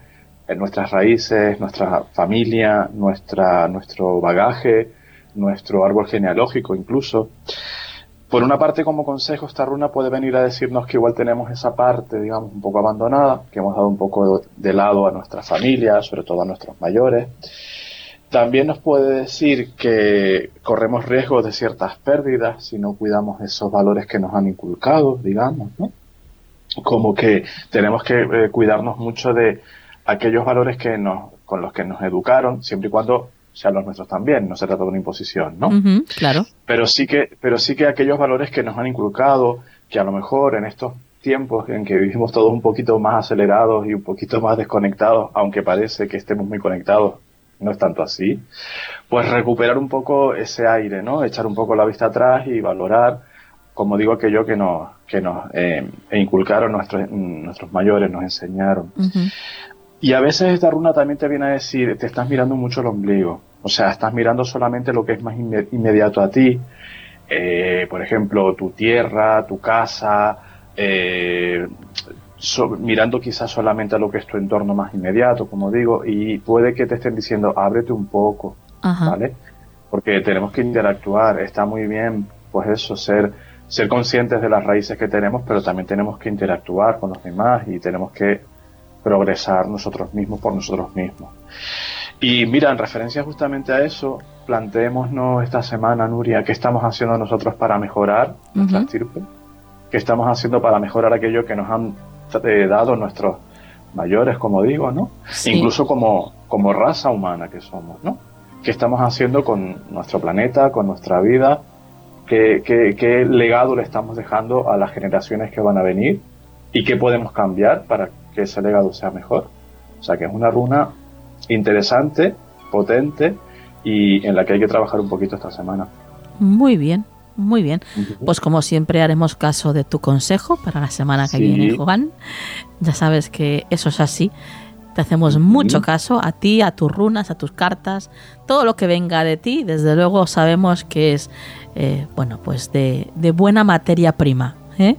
[SPEAKER 8] en nuestras raíces, nuestra familia, nuestra, nuestro bagaje, nuestro árbol genealógico incluso. Por una parte, como consejo, esta runa puede venir a decirnos que igual tenemos esa parte, digamos, un poco abandonada, que hemos dado un poco de lado a nuestra familia, sobre todo a nuestros mayores. También nos puede decir que corremos riesgo de ciertas pérdidas si no cuidamos esos valores que nos han inculcado, digamos, ¿no? Como que tenemos que eh, cuidarnos mucho de aquellos valores que nos, con los que nos educaron, siempre y cuando sean los nuestros también, no se trata de una imposición, ¿no?
[SPEAKER 2] claro.
[SPEAKER 8] Pero sí que, pero sí que aquellos valores que nos han inculcado, que a lo mejor en estos tiempos en que vivimos todos un poquito más acelerados y un poquito más desconectados, aunque parece que estemos muy conectados, no es tanto así, pues recuperar un poco ese aire, ¿no? Echar un poco la vista atrás y valorar, como digo, aquello que nos, que nos eh, inculcaron nuestros, nuestros mayores, nos enseñaron. Y a veces esta runa también te viene a decir, te estás mirando mucho el ombligo. O sea, estás mirando solamente lo que es más inmediato a ti. Eh, por ejemplo, tu tierra, tu casa, eh, mirando quizás solamente a lo que es tu entorno más inmediato, como digo, y puede que te estén diciendo, ábrete un poco, ¿vale? Porque tenemos que interactuar, está muy bien, pues eso, ser, ser conscientes de las raíces que tenemos, pero también tenemos que interactuar con los demás y tenemos que progresar nosotros mismos por nosotros mismos. Y mira, en referencia justamente a eso, planteémonos esta semana, Nuria, qué estamos haciendo nosotros para mejorar nuestra estirpe, qué estamos haciendo para mejorar aquello que nos han eh, dado nuestros mayores, como digo, ¿no? Incluso como, como raza humana que somos, ¿no? ¿Qué estamos haciendo con nuestro planeta, con nuestra vida? ¿Qué, qué, qué legado le estamos dejando a las generaciones que van a venir? ¿Y qué podemos cambiar para que ese legado sea mejor. O sea que es una runa interesante, potente y en la que hay que trabajar un poquito esta semana.
[SPEAKER 2] Muy bien, muy bien. Pues como siempre haremos caso de tu consejo para la semana que viene, Juan. Ya sabes que eso es así. Te hacemos mucho caso a ti, a tus runas, a tus cartas, todo lo que venga de ti. Desde luego sabemos que es, eh, bueno, pues de, de buena materia prima. ¿eh?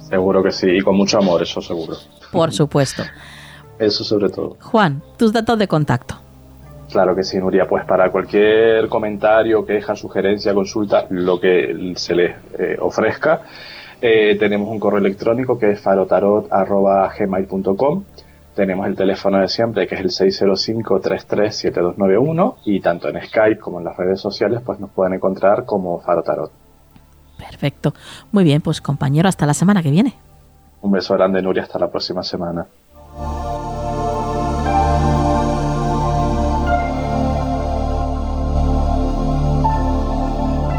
[SPEAKER 8] Seguro que sí, y con mucho amor, eso seguro.
[SPEAKER 2] Por supuesto.
[SPEAKER 8] Eso sobre todo.
[SPEAKER 2] Juan, tus datos de contacto.
[SPEAKER 8] Claro que sí, Nuria. Pues para cualquier comentario, queja, sugerencia, consulta, lo que se les eh, ofrezca, eh, tenemos un correo electrónico que es farotarot.gmail.com. Tenemos el teléfono de siempre que es el 605-337291 y tanto en Skype como en las redes sociales pues nos pueden encontrar como Farotarot.
[SPEAKER 2] Perfecto. Muy bien, pues compañero, hasta la semana que viene.
[SPEAKER 8] Un beso grande, Nuria, hasta la próxima semana.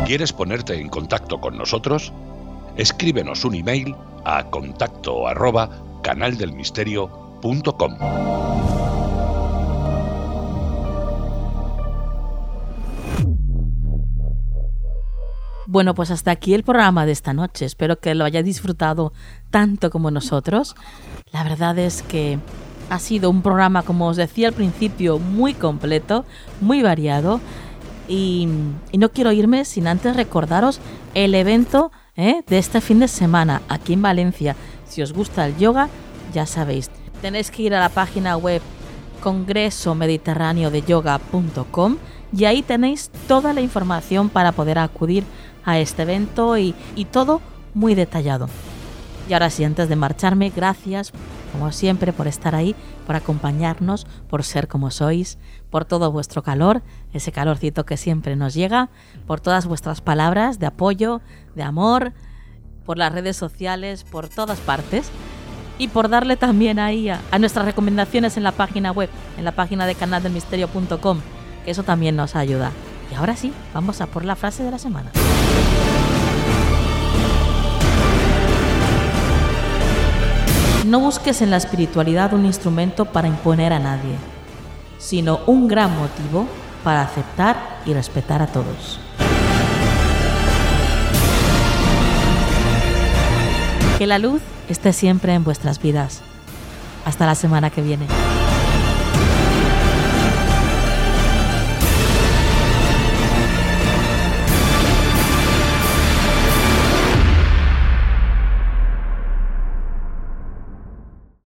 [SPEAKER 3] ¿Quieres ponerte en contacto con nosotros? Escríbenos un email a contacto arroba canaldelmisterio.com.
[SPEAKER 2] Bueno, pues hasta aquí el programa de esta noche. Espero que lo hayáis disfrutado tanto como nosotros. La verdad es que ha sido un programa, como os decía al principio, muy completo, muy variado. Y, no quiero irme sin antes recordaros el evento ¿eh? de este fin de semana aquí en Valencia. Si os gusta el yoga, ya sabéis, tenéis que ir a la página web congreso mediterráneo de yoga.com y ahí tenéis toda la información para poder acudir a este evento y, todo muy detallado. Y ahora sí, antes de marcharme, gracias como siempre por estar ahí, por acompañarnos, por ser como sois, por todo vuestro calor, ese calorcito que siempre nos llega, por todas vuestras palabras de apoyo, de amor, por las redes sociales, por todas partes. Y por darle también ahí a, a nuestras recomendaciones en la página web, en la página de canaldelmisterio.com, que eso también nos ayuda. Ahora sí, vamos a por la frase de la semana. No busques en la espiritualidad un instrumento para imponer a nadie, sino un gran motivo para aceptar y respetar a todos. Que la luz esté siempre en vuestras vidas. Hasta la semana que viene.